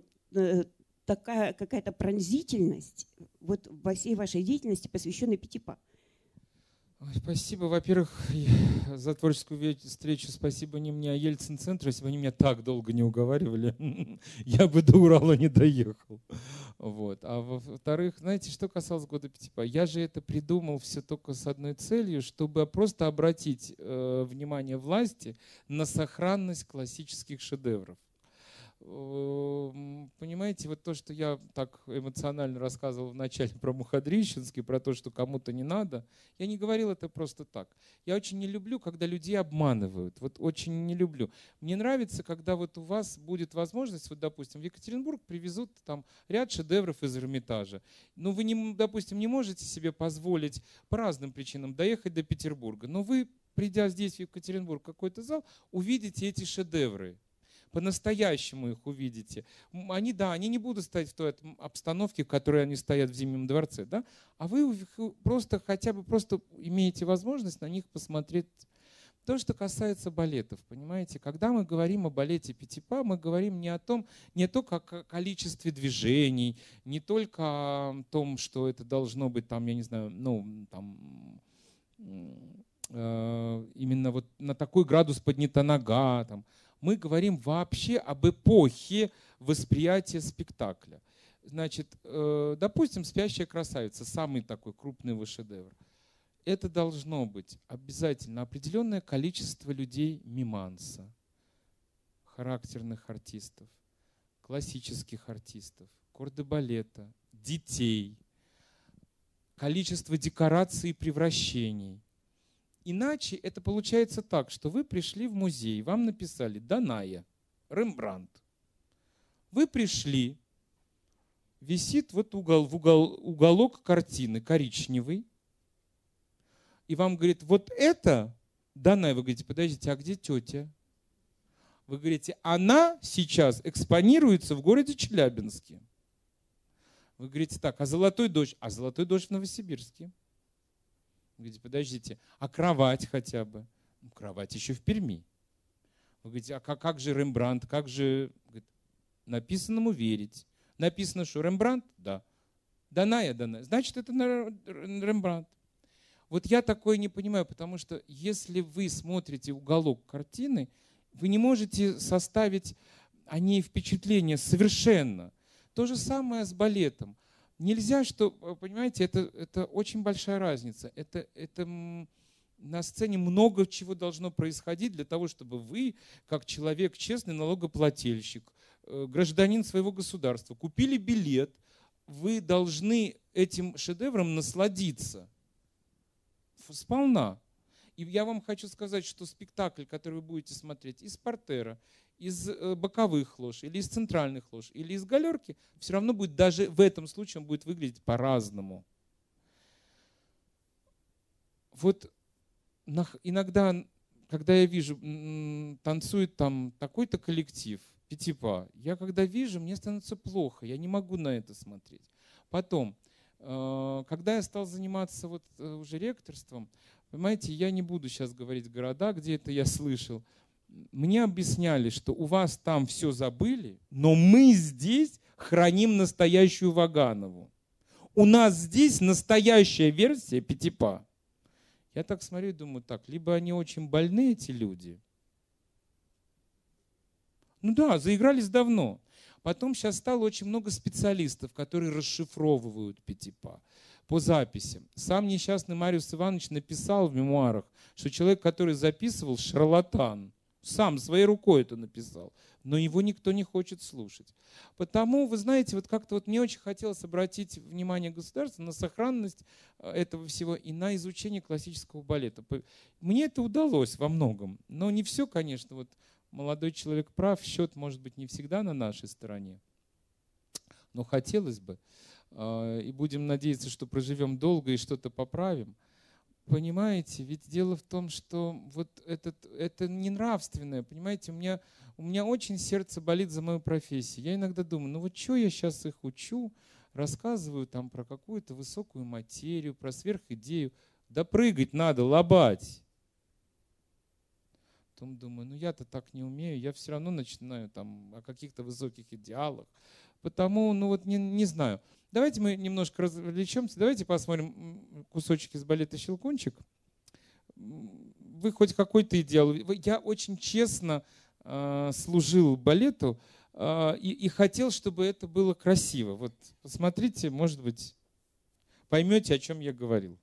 такая какая-то пронзительность вот во всей вашей деятельности, посвященной Пятипа? Спасибо, во-первых, за творческую встречу. Спасибо не мне, а Ельцин-центру. Если бы они меня так долго не уговаривали, [LAUGHS] я бы до Урала не доехал. Вот. А во-вторых, знаете, что касалось года Пятипа? Я же это придумал все только с одной целью, чтобы просто обратить э, внимание власти на сохранность классических шедевров. Эм, понимаете, вот то, что я так эмоционально рассказывал в начале [LAUGHS] про Мухадрищенский, про то, что кому-то не надо, я не говорил это просто так. Я очень не люблю, когда людей обманывают. Вот очень не люблю. Мне нравится, когда вот у вас будет возможность, вот, допустим, в Екатеринбург привезут там ряд шедевров из Эрмитажа. Но вы, не, допустим, не можете себе позволить по разным причинам доехать до Петербурга. Но вы, придя здесь в Екатеринбург, какой-то зал, увидите эти шедевры по-настоящему их увидите. Они, да, они не будут стоять в той обстановке, в которой они стоят в Зимнем дворце, да, а вы просто хотя бы просто имеете возможность на них посмотреть. То, что касается балетов, понимаете, когда мы говорим о балете Пятипа, мы говорим не о том, не только о количестве движений, не только о том, что это должно быть там, я не знаю, ну, там, э, именно вот на такой градус поднята нога, там, мы говорим вообще об эпохе восприятия спектакля. Значит, э, допустим, «Спящая красавица» – самый такой крупный его шедевр. Это должно быть обязательно определенное количество людей миманса, характерных артистов, классических артистов, кордебалета, детей, количество декораций и превращений – Иначе это получается так, что вы пришли в музей, вам написали Даная, Рембрандт. Вы пришли, висит вот угол, в угол, уголок картины коричневый, и вам говорит, вот это Даная. Вы говорите, подождите, а где тетя? Вы говорите, она сейчас экспонируется в городе Челябинске. Вы говорите, так, а золотой дождь? А золотой дождь в Новосибирске. Вы говорите, подождите, а кровать хотя бы? Ну, кровать еще в Перми. Вы говорите, а как, как же Рембрандт, как же... Говорит, написанному верить. Написано, что Рембрандт? Да. Даная, Даная. Значит, это Рембрандт. Вот я такое не понимаю, потому что если вы смотрите уголок картины, вы не можете составить о ней впечатление совершенно. То же самое с балетом. Нельзя, что, э, понимаете, это, это очень большая разница. Это, это на сцене много чего должно происходить для того, чтобы вы, как человек честный налогоплательщик, э, гражданин своего государства, купили билет, вы должны этим шедевром насладиться сполна. И я вам хочу сказать, что спектакль, который вы будете смотреть из портера, из э, боковых лож, или из центральных лож, или из галерки, все равно будет даже в этом случае он будет выглядеть по-разному. Вот иногда, когда я вижу, танцует там такой-то коллектив, пятипа, я когда вижу, мне становится плохо, я не могу на это смотреть. Потом, э, когда я стал заниматься вот э, уже ректорством, понимаете, я не буду сейчас говорить города, где это я слышал, мне объясняли, что у вас там все забыли, но мы здесь храним настоящую Ваганову. У нас здесь настоящая версия Пятипа. Я так смотрю и думаю, так, либо они очень больны, эти люди, Ну да, заигрались давно. Потом сейчас стало очень много специалистов, которые расшифровывают Пятипа по записям. Сам несчастный Мариус Иванович написал в мемуарах, что человек, который записывал, шарлатан. Сам своей рукой это написал. Но его никто не хочет слушать. Потому, вы знаете, вот как-то вот мне очень хотелось обратить внимание государства на сохранность э, этого всего и на изучение классического балета. Мне это удалось во многом, но не все, конечно. Вот молодой человек прав, счет может быть не всегда на нашей стороне. Но хотелось бы. А, и будем надеяться, что проживем долго и что-то поправим. Понимаете, ведь дело в том, что вот этот, это не нравственное, понимаете, у меня, у меня очень сердце болит за мою профессию. Я иногда думаю, ну вот что я сейчас их учу, рассказываю там про какую-то высокую материю, про сверхидею. Да прыгать надо, лобать. Потом думаю, ну я-то так не умею, я все равно начинаю там о каких-то высоких идеалах. Потому, ну вот не, не знаю. Давайте мы немножко развлечемся. Давайте посмотрим кусочек из балета «Щелкунчик». Вы хоть какой-то идеал. Я очень честно э, служил балету э, и, и хотел, чтобы это было красиво. Вот посмотрите, может быть, поймете, о чем я говорил.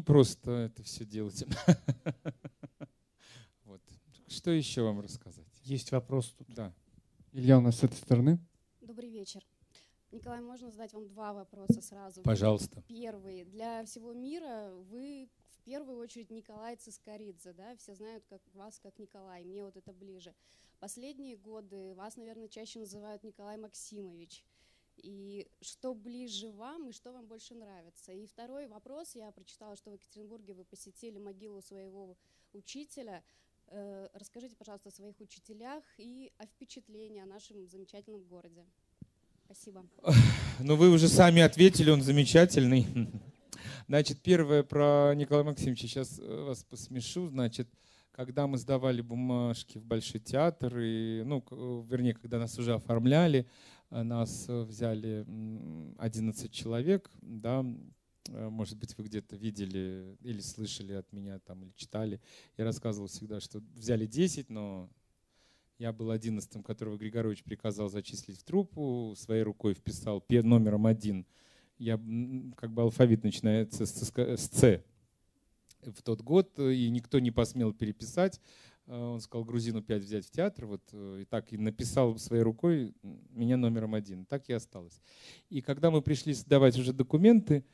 Не просто это все делать. [LAUGHS] Вот. Что еще вам рассказать? Есть вопрос тут. Да. Илья у нас с этой стороны. Добрый вечер. Николай, можно задать вам два вопроса сразу? Пожалуйста. Первый. Для всего мира вы в первую очередь Николай Цискоридзе, да? Все знают как, вас как Николай, мне вот это ближе. Последние годы вас, наверное, чаще называют Николай Максимович. И что ближе вам и что вам больше нравится? И второй вопрос. Я прочитала, что в Екатеринбурге вы посетили могилу своего учителя. Э, расскажите, пожалуйста, о своих учителях и о впечатлении о нашем замечательном городе. Спасибо. [LAUGHS] Ну, вы уже сами ответили, он замечательный. [LAUGHS] Значит, первое про Николая Максимовича. Сейчас э, вас посмешу. Значит, когда мы сдавали бумажки в Большой театр, и, ну, э, вернее, когда нас уже оформляли, э, нас взяли 11 человек, да, может быть, вы где-то видели или слышали от меня там, или читали. Я рассказывал всегда, что взяли 10, но я был одиннадцатым, которого Григорович приказал зачислить в труппу, своей рукой вписал номером один. Я как бы алфавит начинается с, с Ц в тот год, и никто не посмел переписать. Э, он сказал грузину 5 взять в театр, вот э, и так и написал своей рукой меня номером один. Так и осталось. И когда мы пришли сдавать уже документы,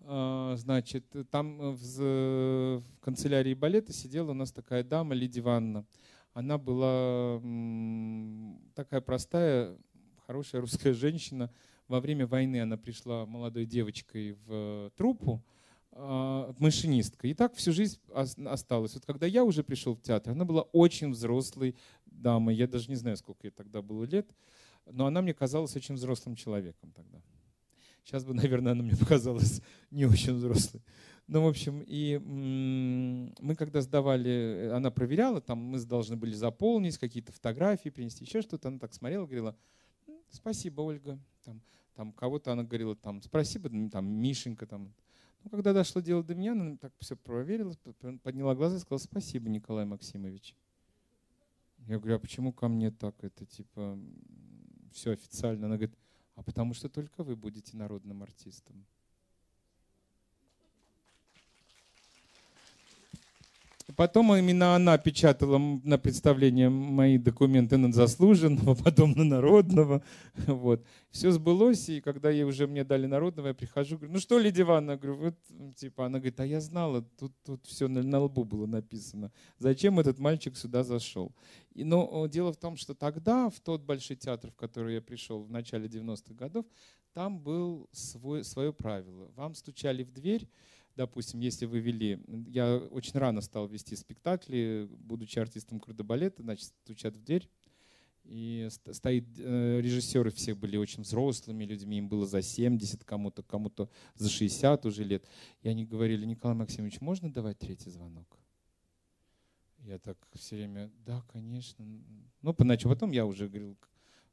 э, значит, там в канцелярии балета сидела у нас такая дама Лидия Ивановна она была такая простая, хорошая русская женщина. Во время войны она пришла молодой девочкой в труппу, а, машинисткой. И так всю жизнь осталась. Вот когда я уже пришел в театр, она была очень взрослой дамой. Я даже не знаю, сколько ей тогда было лет, но она мне казалась очень взрослым человеком тогда. Сейчас бы, [LAUGHS] наверное, она мне показалась не очень взрослой. Ну, в общем, и мы когда сдавали, она проверяла, там мы должны были заполнить какие-то фотографии, принести еще что-то. Она так смотрела, говорила, спасибо, Ольга. Там, там кого-то она говорила, там, спасибо, там, Мишенька. Там. Ну, когда дошло дело до меня, она так все проверила, подняла глаза и сказала, спасибо, Николай Максимович. Я говорю, а почему ко мне так это, типа, все официально? Она говорит, а потому что только вы будете народным артистом. Потом именно она печатала на представление мои документы на заслуженного, [LAUGHS] потом на народного. Вот. Все сбылось, и когда ей уже мне дали народного, я прихожу, говорю, ну что, Лидия Ивановна, говорю, вот, типа, она говорит, а я знала, тут, тут все на, на лбу было написано. Зачем этот мальчик сюда зашел? И, но дело в том, что тогда, в тот большой театр, в который я пришел в начале 90-х годов, там был свой, свое правило. Вам стучали в дверь, допустим, если вы вели, я очень рано стал вести спектакли, будучи артистом кардебалета, значит, стучат в дверь, и стоит э, режиссеры все были очень взрослыми людьми, им было за 70, кому-то кому-то за 60 уже лет. И они говорили, Николай Максимович, можно давать третий звонок? Я так все время, да, конечно. Ну, поначалу, потом я уже говорил,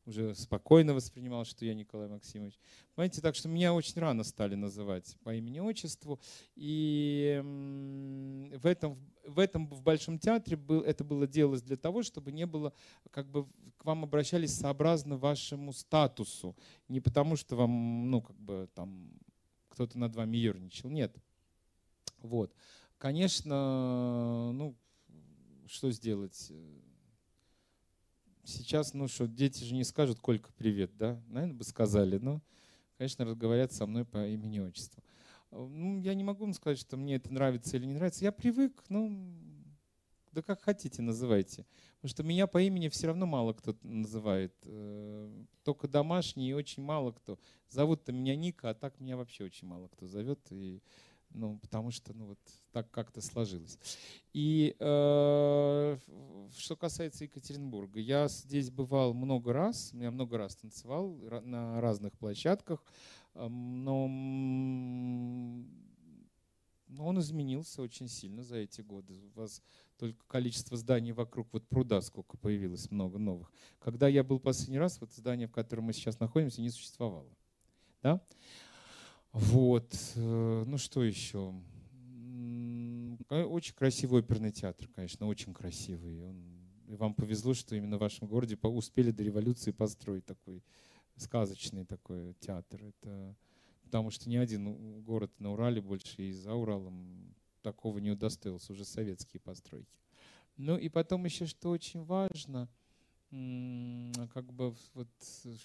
уже спокойно воспринимал, что я Николай Максимович. Понимаете, так что меня очень рано стали называть по имени-отчеству. И в этом, в этом в Большом театре был, это было делалось для того, чтобы не было, как бы к вам обращались сообразно вашему статусу. Не потому, что вам, ну, как бы там кто-то над вами ерничал. Нет. Вот. Конечно, ну, что сделать? Сейчас, ну что, дети же не скажут, Колька, привет, да? Наверное, бы сказали, но, конечно, разговаривают со мной по имени-отчеству. Ну, я не могу вам сказать, что мне это нравится или не нравится. Я привык, ну, да как хотите называйте. Потому что меня по имени все равно мало кто называет. Э, только домашние и очень мало кто. Зовут-то меня Ника, а так меня вообще очень мало кто зовет. И ну, потому что ну, вот так как-то сложилось. И э, что касается Екатеринбурга, я здесь бывал много раз, я много раз танцевал на разных площадках, но, но он изменился очень сильно за эти годы. У вас только количество зданий вокруг вот пруда сколько появилось, много новых. Когда я был последний раз, вот здание, в котором мы сейчас находимся, не существовало. Да? Вот. Э, ну что еще? Очень красивый оперный театр, конечно, очень красивый. И вам повезло, что именно в вашем городе успели до революции построить такой сказочный такой театр. Это потому что ни один город на Урале больше и за Уралом такого не удостоился, уже советские постройки. Ну и потом еще, что очень важно – как бы вот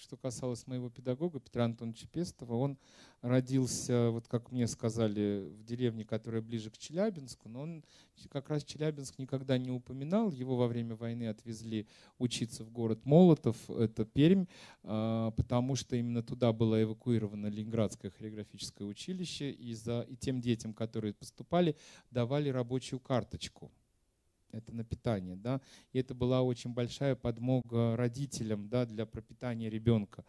что касалось моего педагога Петра Антоновича Пестова, он родился, вот как мне сказали, в деревне, которая ближе к Челябинску, но он как раз Челябинск никогда не упоминал. Его во время войны отвезли учиться в город Молотов, это Пермь, а, потому что именно туда было эвакуировано Ленинградское хореографическое училище, и, за, и тем детям, которые поступали, давали рабочую карточку это на питание, да, и это была очень большая подмога родителям, да, для пропитания ребенка.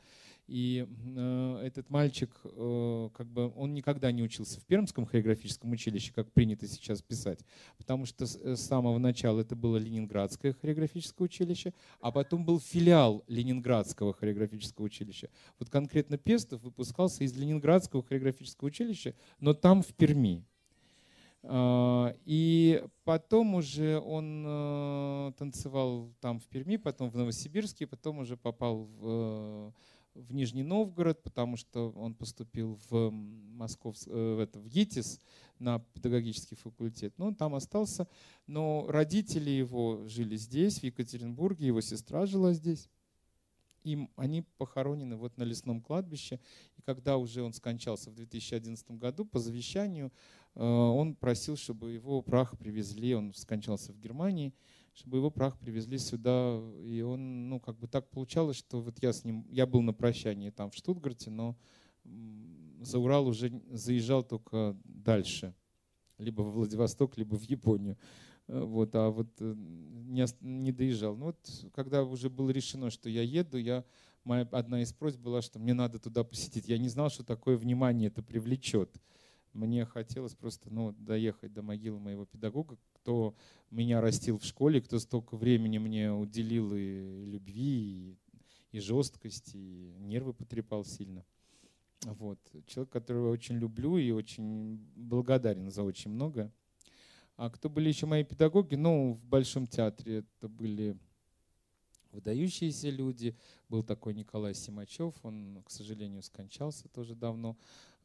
И э, этот мальчик, э, как бы, он никогда не учился в Пермском хореографическом училище, как принято сейчас писать, потому что с, с самого начала это было Ленинградское хореографическое училище, а потом был филиал Ленинградского хореографического училища. Вот конкретно Пестов выпускался из Ленинградского хореографического училища, но там в Перми. А, и потом уже он э, танцевал там в Перми, потом в Новосибирске, потом уже попал в, э, в Нижний Новгород, потому что он поступил в, Московск, э, в, это, в ГИТИС на педагогический факультет. Но он там остался, но родители его жили здесь, в Екатеринбурге, его сестра жила здесь. И они похоронены вот на лесном кладбище. И когда уже он скончался в 2011 году, по завещанию он просил, чтобы его прах привезли, он скончался в Германии, чтобы его прах привезли сюда. И он, ну, как бы так получалось, что вот я с ним, я был на прощании там в Штутгарте, но за Урал уже заезжал только дальше, либо в Владивосток, либо в Японию. Э, вот, а вот э, не, не доезжал. Ну вот, когда уже было решено, что я еду, я, моя одна из просьб была, что мне надо туда посетить. Я не знал, что такое внимание это привлечет мне хотелось просто ну, доехать до могилы моего педагога, кто меня растил в школе, кто столько времени мне уделил и любви, и, и жесткости, и нервы потрепал сильно. Вот. Человек, которого я очень люблю и очень благодарен за очень много. А кто были еще мои педагоги? Ну, в Большом театре это были выдающиеся люди. Был такой Николай Симачев, он, к сожалению, скончался тоже давно.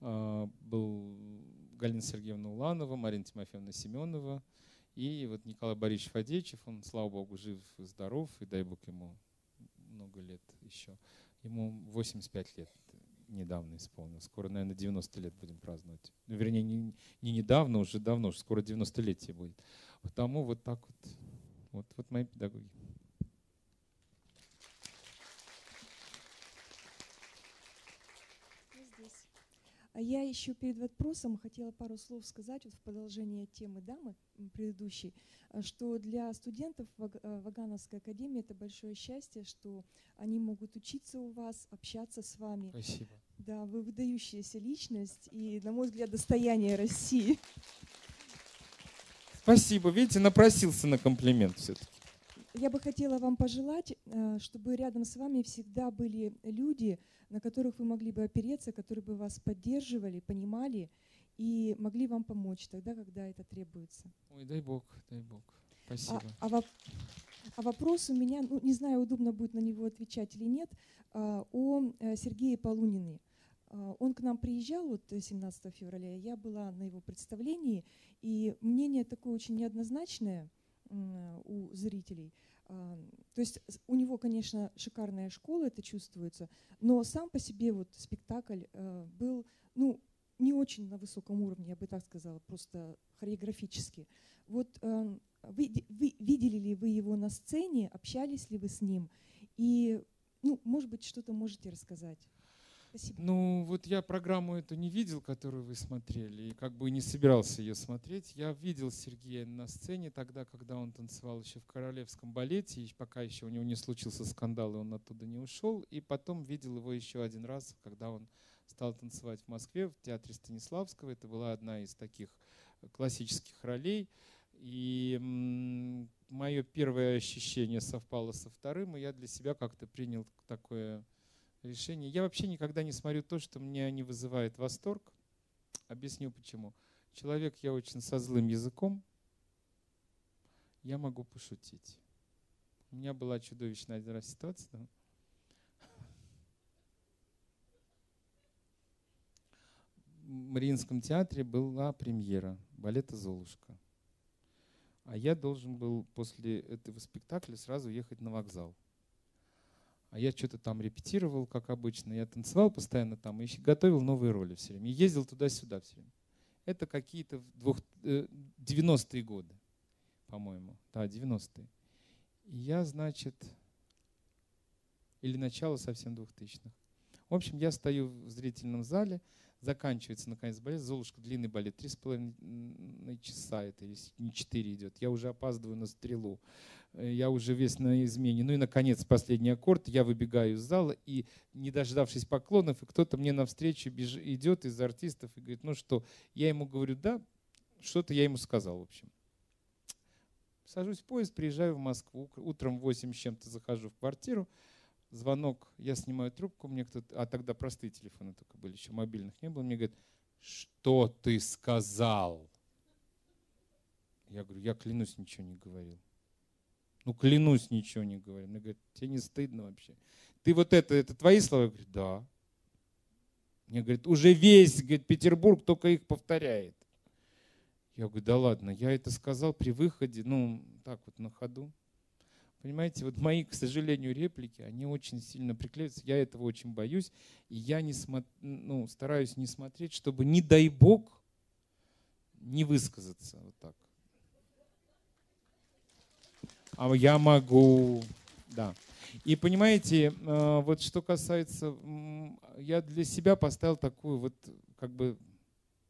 А, был Галина Сергеевна Уланова, Марина Тимофеевна Семенова и вот Николай Борисович Фадеичев, он, слава богу, жив здоров, и дай бог ему много лет еще. Ему 85 лет недавно исполнилось. Скоро, наверное, 90 лет будем праздновать. Ну, вернее, не, не недавно, уже давно, уже скоро 90-летие будет. Потому вот так вот. Вот, вот мои педагоги. А я еще перед вопросом хотела пару слов сказать вот в продолжение темы дамы предыдущей, а, что для студентов а, Вагановской академии это большое счастье, что они могут учиться у вас, общаться с вами. Спасибо. Да, вы выдающаяся личность и, на мой взгляд, достояние России. Спасибо. Видите, напросился на комплимент все-таки. Я бы хотела вам пожелать, э, чтобы рядом с вами всегда были люди, на которых вы могли бы опереться, которые бы вас поддерживали, понимали и могли вам помочь тогда, когда это требуется. Ой, дай Бог, дай Бог. Спасибо. А, а, воп, а вопрос у меня, ну, не знаю, удобно будет на него отвечать или нет, а, о э, Сергее Полунине. А, он к нам приезжал вот 17 февраля, я была на его представлении, и мнение такое очень неоднозначное у зрителей – то есть у него, конечно, шикарная школа, это чувствуется, но сам по себе вот спектакль э, был, ну, не очень на высоком уровне, я бы так сказала, просто хореографически. Вот вы, вы, видели ли вы его на сцене, общались ли вы с ним? И, ну, может быть, что-то можете рассказать? Спасибо. Ну, вот я программу эту не видел, которую вы смотрели, и как бы не собирался ее смотреть. Я видел Сергея на сцене тогда, когда он танцевал еще в королевском балете, и пока еще у него не случился скандал, и он оттуда не ушел. И потом видел его еще один раз, когда он стал танцевать в Москве, в театре Станиславского. Это была одна из таких классических ролей. И мое первое ощущение совпало со вторым, и я для себя как-то принял такое решение. Я вообще никогда не смотрю то, что меня не вызывает восторг. Объясню почему. Человек я очень со злым языком. Я могу пошутить. У меня была чудовищная один раз ситуация. В Мариинском театре была премьера балета «Золушка». А я должен был после этого спектакля сразу ехать на вокзал а я что-то там репетировал, как обычно. Я танцевал постоянно там и готовил новые роли все время. Ездил туда-сюда все время. Это какие-то 90-е э, годы, по-моему. Да, 90-е. И я, значит, или начало совсем 2000-х. В общем, я стою в зрительном зале, заканчивается наконец балет. Золушка длинный балет, три с половиной часа это, или не четыре идет. Я уже опаздываю на стрелу. Э, я уже весь на измене. Ну и, наконец, последний аккорд. Я выбегаю из зала, и, не дождавшись поклонов, и кто-то мне навстречу беж... идет из артистов и говорит, ну что? Я ему говорю, да, что-то я ему сказал, в общем. Сажусь в поезд, приезжаю в Москву. Утром в 8 с чем-то захожу в квартиру. Звонок, я снимаю трубку, мне кто-то, а тогда простые телефоны только были, еще мобильных не было. Мне говорят, что ты сказал? Я говорю, я клянусь, ничего не говорил. Ну, клянусь, ничего не говорю. Мне говорят, тебе не стыдно вообще? Ты вот это, это твои слова? Я говорю, да. Мне говорят, уже весь говорит, Петербург только их повторяет. Я говорю, да ладно, я это сказал при выходе, ну, так вот на ходу. Понимаете, вот мои, к сожалению, реплики, они очень сильно приклеиваются. Я этого очень боюсь. И я не смо... ну, стараюсь не смотреть, чтобы, не дай бог, не высказаться вот так. А я могу, да. И понимаете, э, вот что касается, я для себя поставил такую вот как бы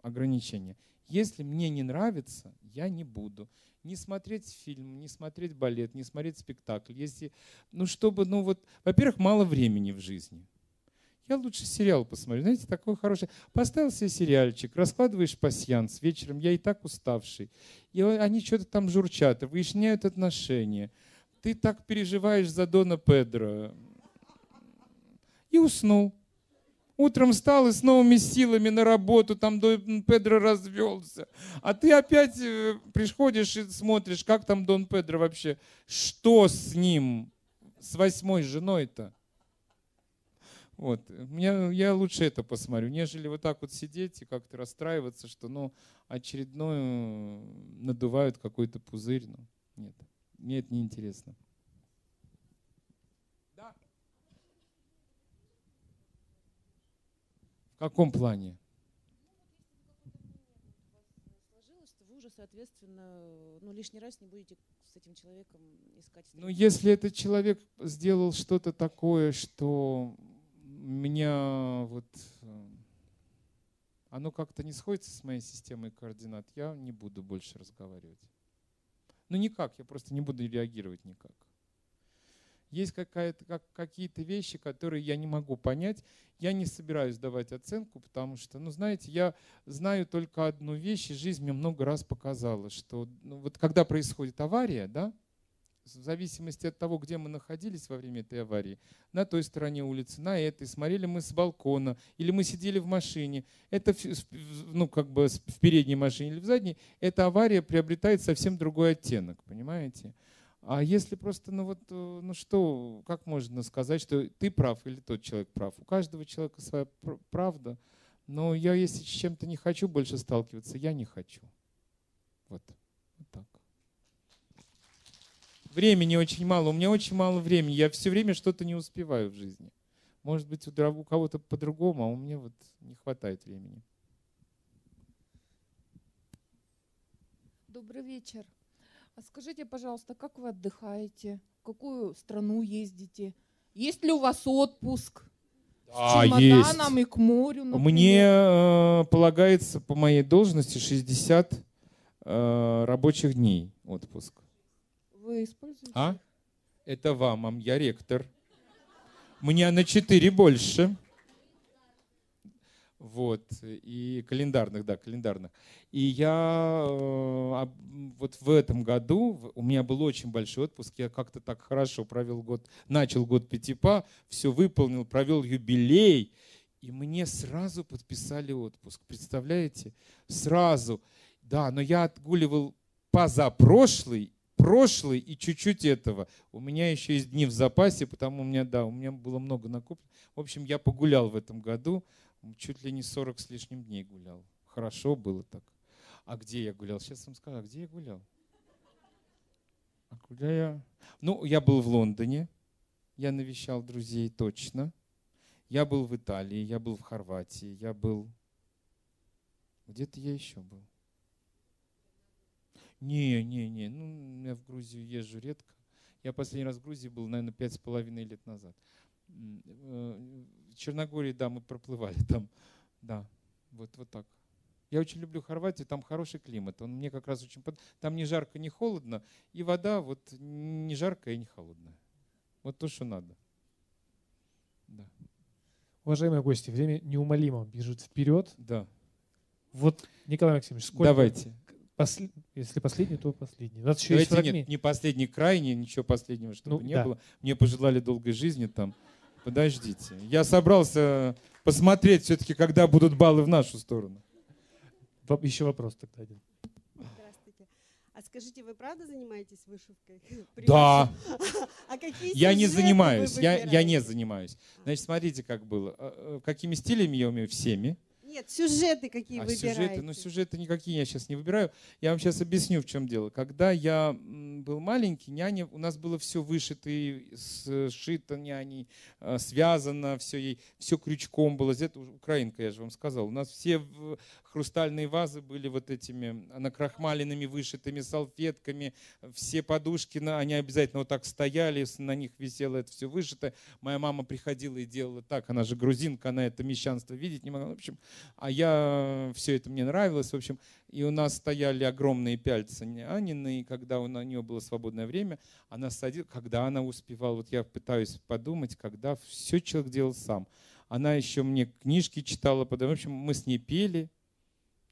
ограничение. Если мне не нравится, я не буду. Не смотреть фильм, не смотреть балет, не смотреть спектакль. Если, ну, чтобы, ну вот, во-первых, мало времени в жизни. Я лучше сериал посмотрю. Знаете, такой хороший. Поставил себе сериальчик, раскладываешь пасьянс вечером, я и так уставший. И они что-то там журчат, выясняют отношения. Ты так переживаешь за Дона Педро. И уснул. Утром встал и с новыми силами на работу, там Дон Педро развелся. А ты опять э, приходишь и смотришь, как там Дон Педро вообще, что с ним, с восьмой женой-то. Вот. Мне, я лучше это посмотрю, нежели вот так вот сидеть и как-то расстраиваться, что ну, очередной надувают какой-то пузырь. Ну, нет, мне это не интересно. В каком плане? вы уже, соответственно, ну, лишний раз не будете с этим человеком искать. Ну, если этот человек сделал что-то такое, что меня вот э, оно как-то не сходится с моей системой координат, я не буду больше разговаривать. Ну никак, я просто не буду реагировать никак есть как, какие-то вещи, которые я не могу понять. Я не собираюсь давать оценку, потому что, ну, знаете, я знаю только одну вещь, и жизнь мне много раз показала, что ну, вот когда происходит авария, да, в зависимости от того, где мы находились во время этой аварии, на той стороне улицы, на этой, смотрели мы с балкона, или мы сидели в машине, это, ну, как бы в передней машине или в задней, эта авария приобретает совсем другой оттенок, понимаете? А если просто, ну вот, э, ну что, как можно сказать, что ты прав или тот человек прав? У каждого человека своя правда. Но я, если с чем-то не хочу больше сталкиваться, я не хочу. Вот. Времени очень мало, у меня очень мало времени. Я все время что-то не успеваю в жизни. Может быть, у кого-то по-другому, а у меня вот не хватает времени. Добрый вечер. А скажите, пожалуйста, как вы отдыхаете? В какую страну ездите? Есть ли у вас отпуск? Да, с чемоданом есть. и к морю, например? Мне э, полагается по моей должности 60 э, рабочих дней отпуск. Используете? А? Это вам, я ректор. Мне на 4 больше. Вот, и календарных, да, календарных. И я э, вот в этом году, у меня был очень большой отпуск, я как-то так хорошо провел год, начал год Пятипа, все выполнил, провел юбилей, и мне сразу подписали отпуск. Представляете? Сразу. Да, но я отгуливал позапрошлый, прошлый и чуть-чуть этого. У меня еще есть дни в запасе, потому у меня, да, у меня было много накоплено. В общем, я погулял в этом году чуть ли не 40 с лишним дней гулял. Хорошо было так. А где я гулял? Сейчас вам скажу, а где я гулял? А куда я? Ну, я был в Лондоне. Я навещал друзей точно. Я был в Италии, я был в Хорватии, я был... Где-то я еще был. Не, не, не. Ну, я в Грузию езжу редко. Я последний раз в Грузии был, наверное, пять с половиной лет назад. Э, в Черногории, да, мы проплывали [LAUGHS] там. Да, вот, вот так. Я очень люблю Хорватию, там хороший климат. Он мне как раз очень под... Там не жарко, не холодно, и вода вот не жаркая и не холодная. Вот то, что надо. Да. Уважаемые гости, время неумолимо бежит вперед. Да. Вот, Николай Максимович, сколько... Давайте. Посл... Если последний, то последний. У нас еще Давайте есть нет, не последний крайний, ничего последнего, чтобы Ну, не да. было. Мне пожелали долгой жизни там. Подождите. Я собрался посмотреть все-таки, когда будут баллы в нашу сторону. Еще вопрос тогда один. Здравствуйте. А скажите, вы правда занимаетесь вышивкой? [LAUGHS] Да. [LAUGHS] А какие Я не занимаюсь. Я, я не занимаюсь. Значит, смотрите, как было. Э, э, Какими стилями я умею? Всеми. Нет, сюжеты какие А выбираете? сюжеты, ну сюжеты никакие я сейчас не выбираю. Я вам сейчас объясню, в чем дело. Когда я был маленький, няня, у нас было все вышито, и сшито няней, э, связано, все ей, все крючком было. Это украинка, я же вам сказал. У нас все хрустальные вазы были вот этими накрахмаленными, вышитыми салфетками. Все подушки, они обязательно вот так стояли, на них висело это все вышито. Моя мама приходила и делала так, она же грузинка, она это мещанство видеть не могла. В общем, а я все это мне нравилось, в общем, и у нас стояли огромные пяльцы Анины, и когда у нее было свободное время, она садила, когда она успевала, вот я пытаюсь подумать, когда все человек делал сам. Она еще мне книжки читала, потом, в общем, мы с ней пели,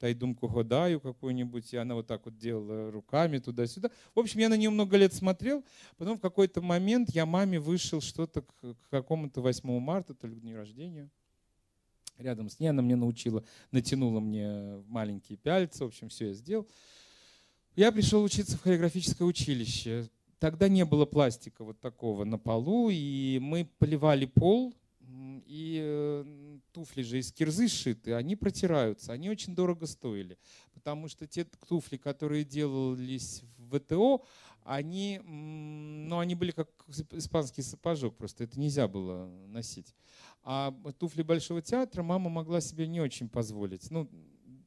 дай думку гадаю какую-нибудь, и она вот так вот делала руками туда-сюда. В общем, я на нее много лет смотрел, потом в какой-то момент я маме вышел что-то к какому-то 8 марта, то ли к дню рождения, рядом с ней. Она мне научила, натянула мне маленькие пяльцы. В общем, все я сделал. Я пришел учиться в хореографическое училище. Тогда не было пластика вот такого на полу, и мы поливали пол, и э, туфли же из кирзы сшиты, они протираются, они очень дорого стоили, потому что те туфли, которые делались в ВТО, они, ну, они были как испанский сапожок, просто это нельзя было носить. А туфли Большого театра мама могла себе не очень позволить. Ну,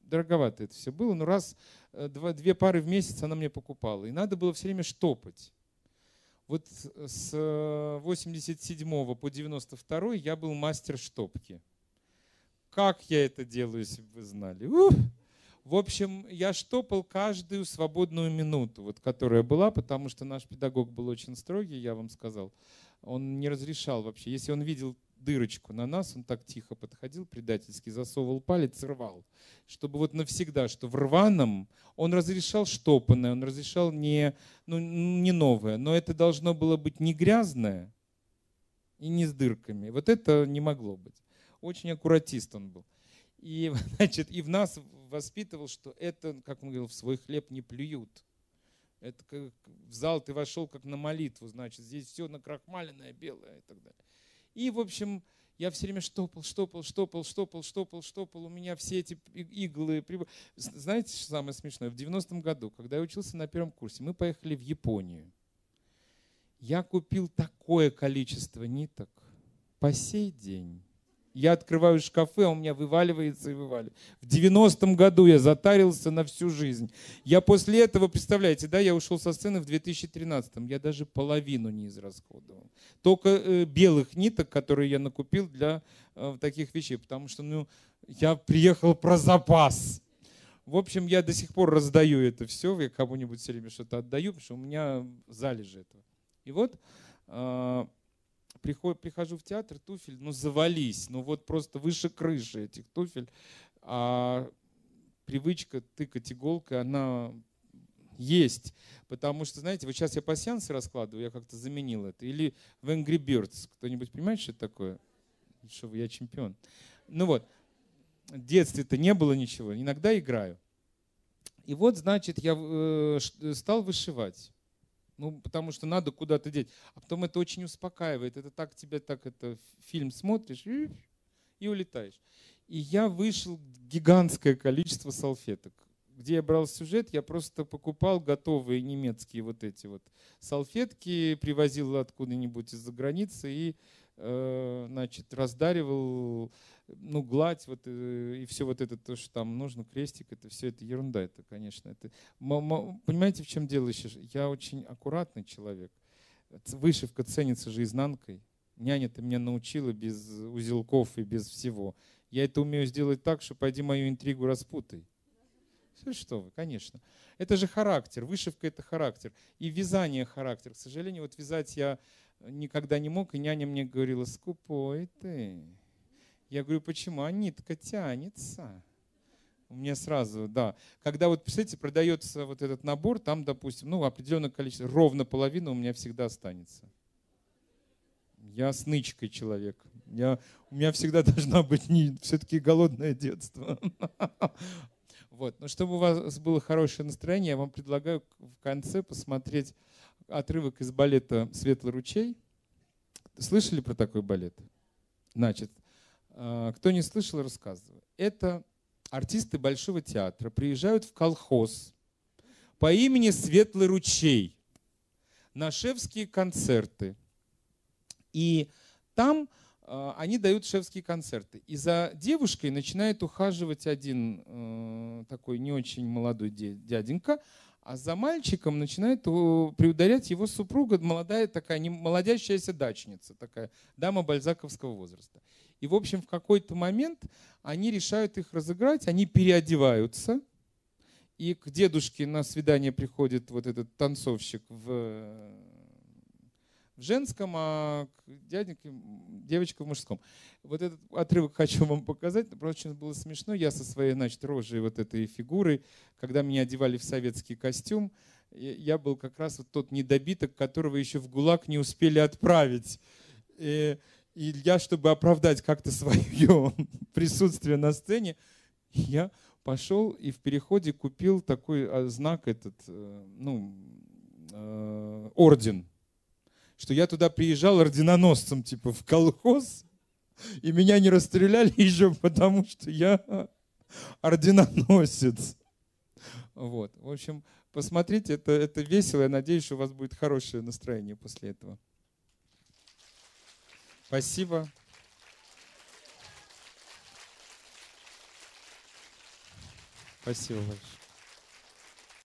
дороговато это все было, но раз, э, два, две пары в месяц она мне покупала. И надо было все время штопать. Вот с э, 87 по 92 я был мастер штопки. Как я это делаю, если бы вы знали? Ух! В общем, я штопал каждую свободную минуту, вот, которая была, потому что наш педагог был очень строгий, я вам сказал. Он не разрешал вообще. Если он видел дырочку на нас, он так тихо подходил, предательски засовывал палец и рвал. Чтобы вот навсегда, что в рваном он разрешал штопанное, он разрешал не, ну, не новое, но это должно было быть не грязное и не с дырками. Вот это не могло быть. Очень аккуратист он был. И, [LAUGHS] значит, и в нас воспитывал, что это, как он говорил, в свой хлеб не плюют. Это как в зал ты вошел как на молитву, значит, здесь все накрахмаленное, белое и так далее. И, в общем, я все время штопал, штопал, штопал, штопал, штопал, штопал. У меня все эти иглы. Знаете, что самое смешное? В 90-м году, когда я учился на первом курсе, мы поехали в Японию. Я купил такое количество ниток по сей день. Я открываю шкафы, а у меня вываливается и вываливается. В 90-м году я затарился на всю жизнь. Я после этого, представляете, да, я ушел со сцены в 2013-м. Я даже половину не израсходовал. Только э, белых ниток, которые я накупил для э, таких вещей. Потому что, ну, я приехал про запас. В общем, я до сих пор раздаю это все. Я кому-нибудь все время что-то отдаю, потому что у меня залежи этого. И вот э, приход- прихожу в театр, туфель, ну завались, ну вот просто выше крыши этих туфель. А привычка тыкать иголкой, она есть. Потому что, знаете, вот сейчас я пассиансы раскладываю, я как-то заменил это. Или в Angry Birds. Кто-нибудь понимает, что это такое? Что я чемпион. Ну вот, в детстве-то не было ничего, иногда играю. И вот, значит, я э, стал вышивать. Ну, потому что надо куда-то деть. А потом это очень успокаивает. Это так тебя, так это фильм смотришь и, улетаешь. И я вышел гигантское количество салфеток. Где я брал сюжет, я просто покупал готовые немецкие вот эти вот салфетки, привозил откуда-нибудь из-за границы и, значит, раздаривал, ну, гладь вот, э, и все вот это, то, что там нужно, крестик, это все это ерунда, это, конечно, это... Понимаете, в чем дело еще? Я очень аккуратный человек. Вышивка ценится же изнанкой. Няня-то меня научила без узелков и без всего. Я это умею сделать так, что пойди мою интригу распутай. Что вы, конечно. Это же характер, вышивка это характер. И вязание характер. К сожалению, вот вязать я никогда не мог, и няня мне говорила, скупой ты. Я говорю, почему? А нитка тянется. У меня сразу, да. Когда вот, представляете, продается вот этот набор, там, допустим, ну, определенное количество, ровно половина у меня всегда останется. Я с нычкой человек. Я, у меня всегда [LAUGHS] должна быть не, все-таки голодное детство. [LAUGHS] Вот. Но чтобы у вас было хорошее настроение, я вам предлагаю в конце посмотреть отрывок из балета «Светлый ручей». Слышали про такой балет? Значит, а, кто не слышал, рассказываю. Это артисты Большого театра приезжают в колхоз по имени Светлый ручей на шефские концерты. И там э, они дают шефские концерты. И за девушкой начинает ухаживать один э, такой не очень молодой дяденька, а за мальчиком начинает приударять его супруга, молодая такая, не молодящаяся дачница, такая дама бальзаковского возраста. И, в общем, в какой-то момент они решают их разыграть, они переодеваются, и к дедушке на свидание приходит вот этот танцовщик в в женском, а дяденьке, девочка в мужском. Вот этот отрывок хочу вам показать. Просто очень было смешно. Я со своей, значит, рожей вот этой фигурой, когда меня одевали в советский костюм, я был как раз вот тот недобиток, которого еще в ГУЛАГ не успели отправить. И, и я, чтобы оправдать как-то свое [LAUGHS] присутствие на сцене, я пошел и в переходе купил такой а, знак, этот, э, ну, э, орден что я туда приезжал орденоносцем, типа, в колхоз, и меня не расстреляли [LAUGHS] еще потому, что я орденоносец. Вот. В общем, посмотрите, это, это весело. Я надеюсь, что у вас будет хорошее настроение после этого. Спасибо. Спасибо большое.